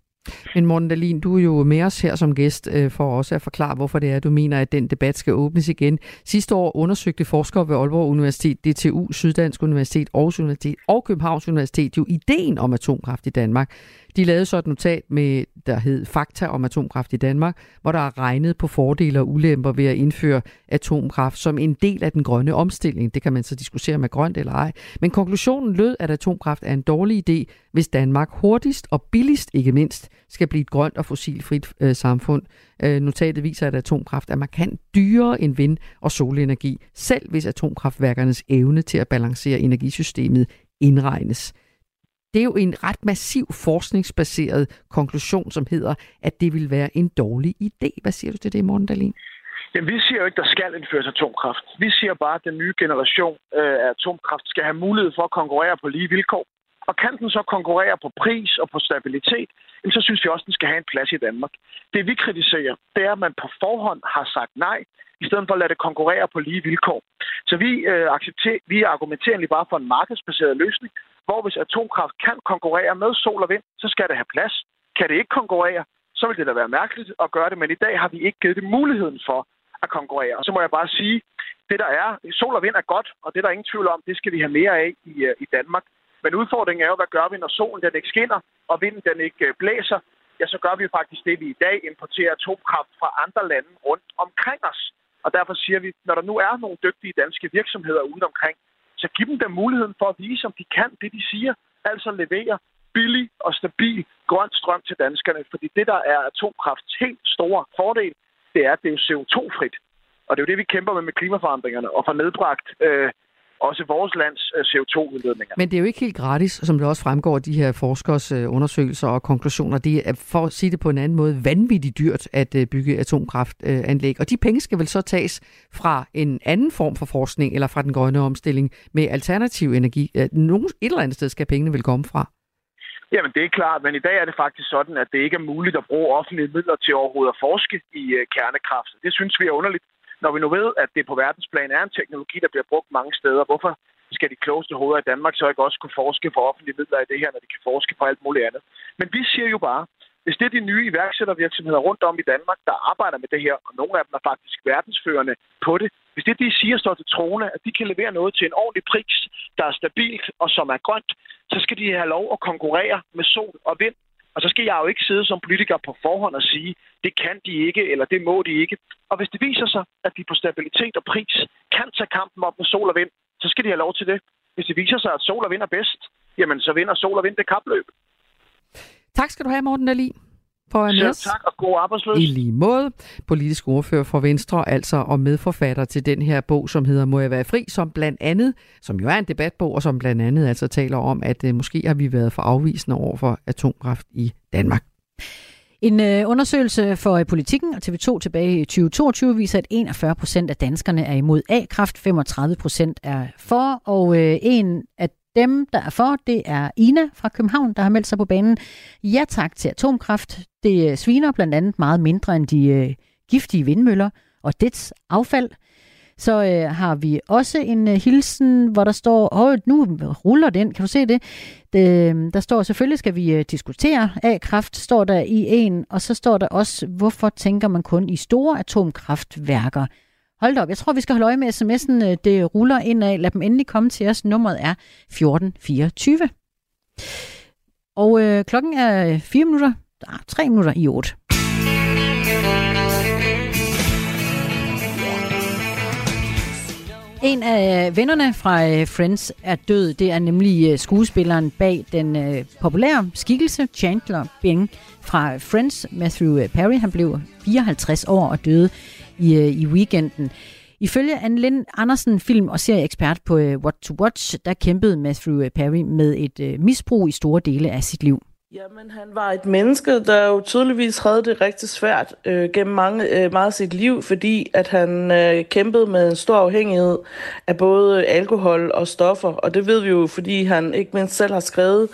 Men Morten Dahlin, du er jo med os her som gæst for også at forklare, hvorfor det er, du mener, at den debat skal åbnes igen. Sidste år undersøgte forskere ved Aalborg Universitet, DTU, Syddansk Universitet, Aarhus Universitet og Københavns Universitet jo ideen om atomkraft i Danmark. De lavede så et notat med, der hed Fakta om atomkraft i Danmark, hvor der er regnet på fordele og ulemper ved at indføre atomkraft som en del af den grønne omstilling. Det kan man så diskutere med grønt eller ej. Men konklusionen lød, at atomkraft er en dårlig idé, hvis Danmark hurtigst og billigst ikke mindst skal blive et grønt og fossilfrit øh, samfund. Øh, notatet viser, at atomkraft er markant dyrere end vind- og solenergi, selv hvis atomkraftværkernes evne til at balancere energisystemet indregnes det er jo en ret massiv forskningsbaseret konklusion, som hedder, at det vil være en dårlig idé. Hvad siger du til det, Morten Dahlin? Jamen, vi siger jo ikke, der skal indføres atomkraft. Vi siger bare, at den nye generation øh, af atomkraft skal have mulighed for at konkurrere på lige vilkår. Og kan den så konkurrere på pris og på stabilitet, så synes vi også, at den skal have en plads i Danmark. Det vi kritiserer, det er, at man på forhånd har sagt nej, i stedet for at lade det konkurrere på lige vilkår. Så vi, øh, accepterer, vi argumenterer egentlig bare for en markedsbaseret løsning, hvor hvis atomkraft kan konkurrere med sol og vind, så skal det have plads. Kan det ikke konkurrere, så vil det da være mærkeligt at gøre det, men i dag har vi ikke givet det muligheden for at konkurrere. Og så må jeg bare sige, det der er, sol og vind er godt, og det er der ingen tvivl om, det skal vi have mere af i, øh, i Danmark. Men udfordringen er jo, hvad gør vi, når solen den ikke skinner, og vinden den ikke øh, blæser? Ja, så gør vi jo faktisk det, vi i dag importerer atomkraft fra andre lande rundt omkring os. Og derfor siger vi, når der nu er nogle dygtige danske virksomheder ude omkring, så giv dem der muligheden for at vise, om de kan det, de siger. Altså levere billig og stabil grøn strøm til danskerne. Fordi det, der er atomkrafts helt store fordel, det er, at det er CO2-frit. Og det er jo det, vi kæmper med med klimaforandringerne, og få nedbragt øh, også vores lands øh, CO2-udledninger. Men det er jo ikke helt gratis, som det også fremgår af de her forskers øh, undersøgelser og konklusioner. Det er, for at sige det på en anden måde, vanvittigt dyrt at øh, bygge atomkraftanlæg. Og de penge skal vel så tages fra en anden form for forskning, eller fra den grønne omstilling med alternativ energi. Nogen, et eller andet sted skal pengene vel komme fra? Jamen, det er klart, men i dag er det faktisk sådan, at det ikke er muligt at bruge offentlige midler til overhovedet at forske i kernekraft. Det synes vi er underligt når vi nu ved, at det på verdensplan er en teknologi, der bliver brugt mange steder, hvorfor skal de klogeste hoveder i Danmark så ikke også kunne forske for offentlige midler i det her, når de kan forske på alt muligt andet? Men vi siger jo bare, hvis det er de nye iværksættervirksomheder rundt om i Danmark, der arbejder med det her, og nogle af dem er faktisk verdensførende på det, hvis det de siger står til troende, at de kan levere noget til en ordentlig pris, der er stabilt og som er grønt, så skal de have lov at konkurrere med sol og vind og så skal jeg jo ikke sidde som politiker på forhånd og sige, det kan de ikke, eller det må de ikke. Og hvis det viser sig, at de på stabilitet og pris kan tage kampen op med sol og vind, så skal de have lov til det. Hvis det viser sig, at sol og vind er bedst, jamen så vinder sol og vind det kapløb. Tak skal du have, Morten Dahlin for at Selv tak, og god arbejdsløs. I lige måde. Politisk ordfører for Venstre, altså og medforfatter til den her bog, som hedder Må jeg være fri, som blandt andet, som jo er en debatbog, og som blandt andet altså taler om, at uh, måske har vi været for afvisende over for atomkraft i Danmark. En øh, undersøgelse for øh, politikken og TV2 tilbage i 2022 viser, at 41 procent af danskerne er imod A-kraft, 35 procent er for, og øh, en af dem, der er for, det er Ina fra København, der har meldt sig på banen. Ja tak til atomkraft. Det øh, sviner blandt andet meget mindre end de øh, giftige vindmøller og dets affald. Så øh, har vi også en øh, hilsen, hvor der står, åh, nu ruller den, kan du se det? det øh, der står, selvfølgelig skal vi øh, diskutere A-kraft, står der i en, og så står der også, hvorfor tænker man kun i store atomkraftværker? Hold op, jeg tror, vi skal holde øje med sms'en. Øh, det ruller ind af. Lad dem endelig komme til os. Nummeret er 1424. Og øh, klokken er 4 minutter, ah, 3 minutter i 8. En af øh, vennerne fra øh, Friends er død. Det er nemlig skuespilleren bag den populære skikkelse Chandler Bing fra Friends. Matthew Perry, han blev 54 år og døde i, øh, i weekenden. Ifølge Anne Lind Andersen, film- og serieekspert på øh, What to Watch, der kæmpede Matthew Perry med et øh, misbrug i store dele af sit liv. Jamen, han var et menneske, der jo tydeligvis havde det rigtig svært øh, gennem mange, øh, meget af sit liv, fordi at han øh, kæmpede med en stor afhængighed af både alkohol og stoffer. Og det ved vi jo, fordi han ikke mindst selv har skrevet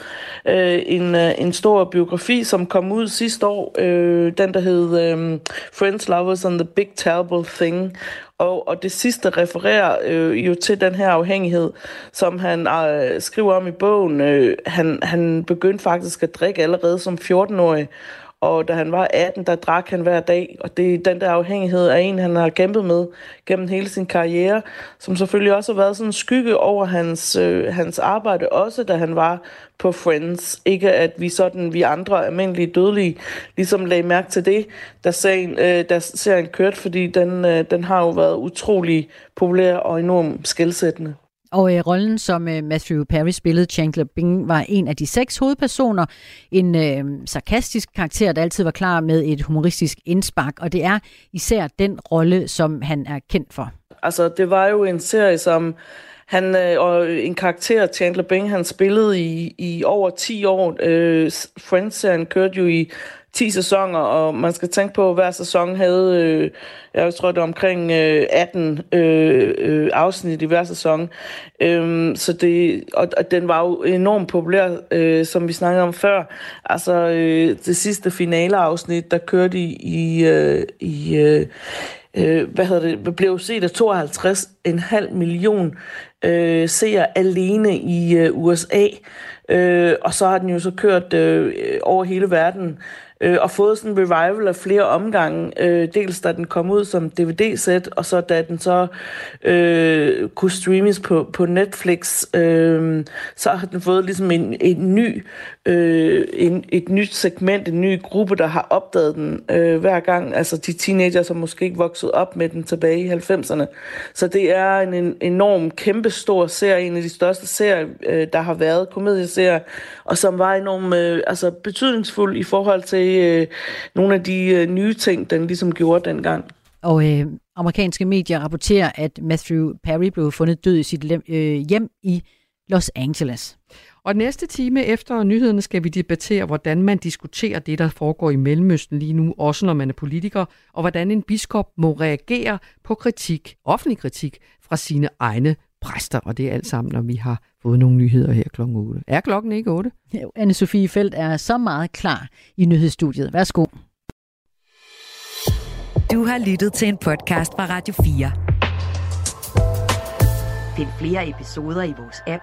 øh, en, øh, en stor biografi, som kom ud sidste år. Øh, den, der hed øh, Friends, Lovers and the Big Terrible Thing. Og, og det sidste refererer øh, jo til den her afhængighed, som han øh, skriver om i bogen. Øh, han, han begyndte faktisk at drikke allerede som 14-årig, og da han var 18, der drak han hver dag, og det, er den der afhængighed er en, han har kæmpet med gennem hele sin karriere, som selvfølgelig også har været sådan en skygge over hans, øh, hans arbejde, også da han var på Friends. Ikke at vi sådan, vi andre almindelige dødelige, ligesom lagde mærke til det, da serien, øh, da serien kørte, fordi den, øh, den har jo været utrolig populær og enormt skældsættende. Og øh, rollen, som øh, Matthew Perry spillede, Chandler Bing, var en af de seks hovedpersoner. En øh, sarkastisk karakter, der altid var klar med et humoristisk indspark. Og det er især den rolle, som han er kendt for. Altså, det var jo en serie, som han, øh, og en karakter, Chandler Bing, han spillede i, i over 10 år. Øh, Friends-serien kørte jo i 10 sæsoner, og man skal tænke på, at hver sæson havde, øh, jeg tror det var omkring øh, 18 øh, øh, afsnit i hver sæson. Øhm, så det, og, og den var jo enormt populær, øh, som vi snakkede om før. Altså øh, det sidste finaleafsnit, der kørte i, i, øh, i øh, øh, hvad hedder det, blev set af 52,5 million øh, seere alene i øh, USA. Øh, og så har den jo så kørt øh, over hele verden øh, og fået sådan en revival af flere omgange. Øh, dels da den kom ud som DVD-sæt, og så da den så øh, kunne streames på, på Netflix, øh, så har den fået ligesom en, en ny øh, en, et nyt segment, en ny gruppe, der har opdaget den øh, hver gang. Altså de teenager, som måske ikke voksede op med den tilbage i 90'erne. Så det er en, en enorm, kæmpe stor serie, en af de største serier, øh, der har været, komedieserier, og som var enormt øh, altså, betydningsfuld i forhold til øh, nogle af de øh, nye ting, den ligesom gjorde dengang. Og øh, amerikanske medier rapporterer, at Matthew Perry blev fundet død i sit øh, hjem i Los Angeles. Og næste time efter nyhederne skal vi debattere, hvordan man diskuterer det, der foregår i Mellemøsten lige nu, også når man er politiker, og hvordan en biskop må reagere på kritik, offentlig kritik, fra sine egne præster. Og det er alt sammen, når vi har fået nogle nyheder her klokken 8. Er klokken ikke 8? Ja, Anne-Sophie Felt er så meget klar i nyhedsstudiet. Værsgo. Du har lyttet til en podcast fra Radio 4. Find flere episoder i vores app,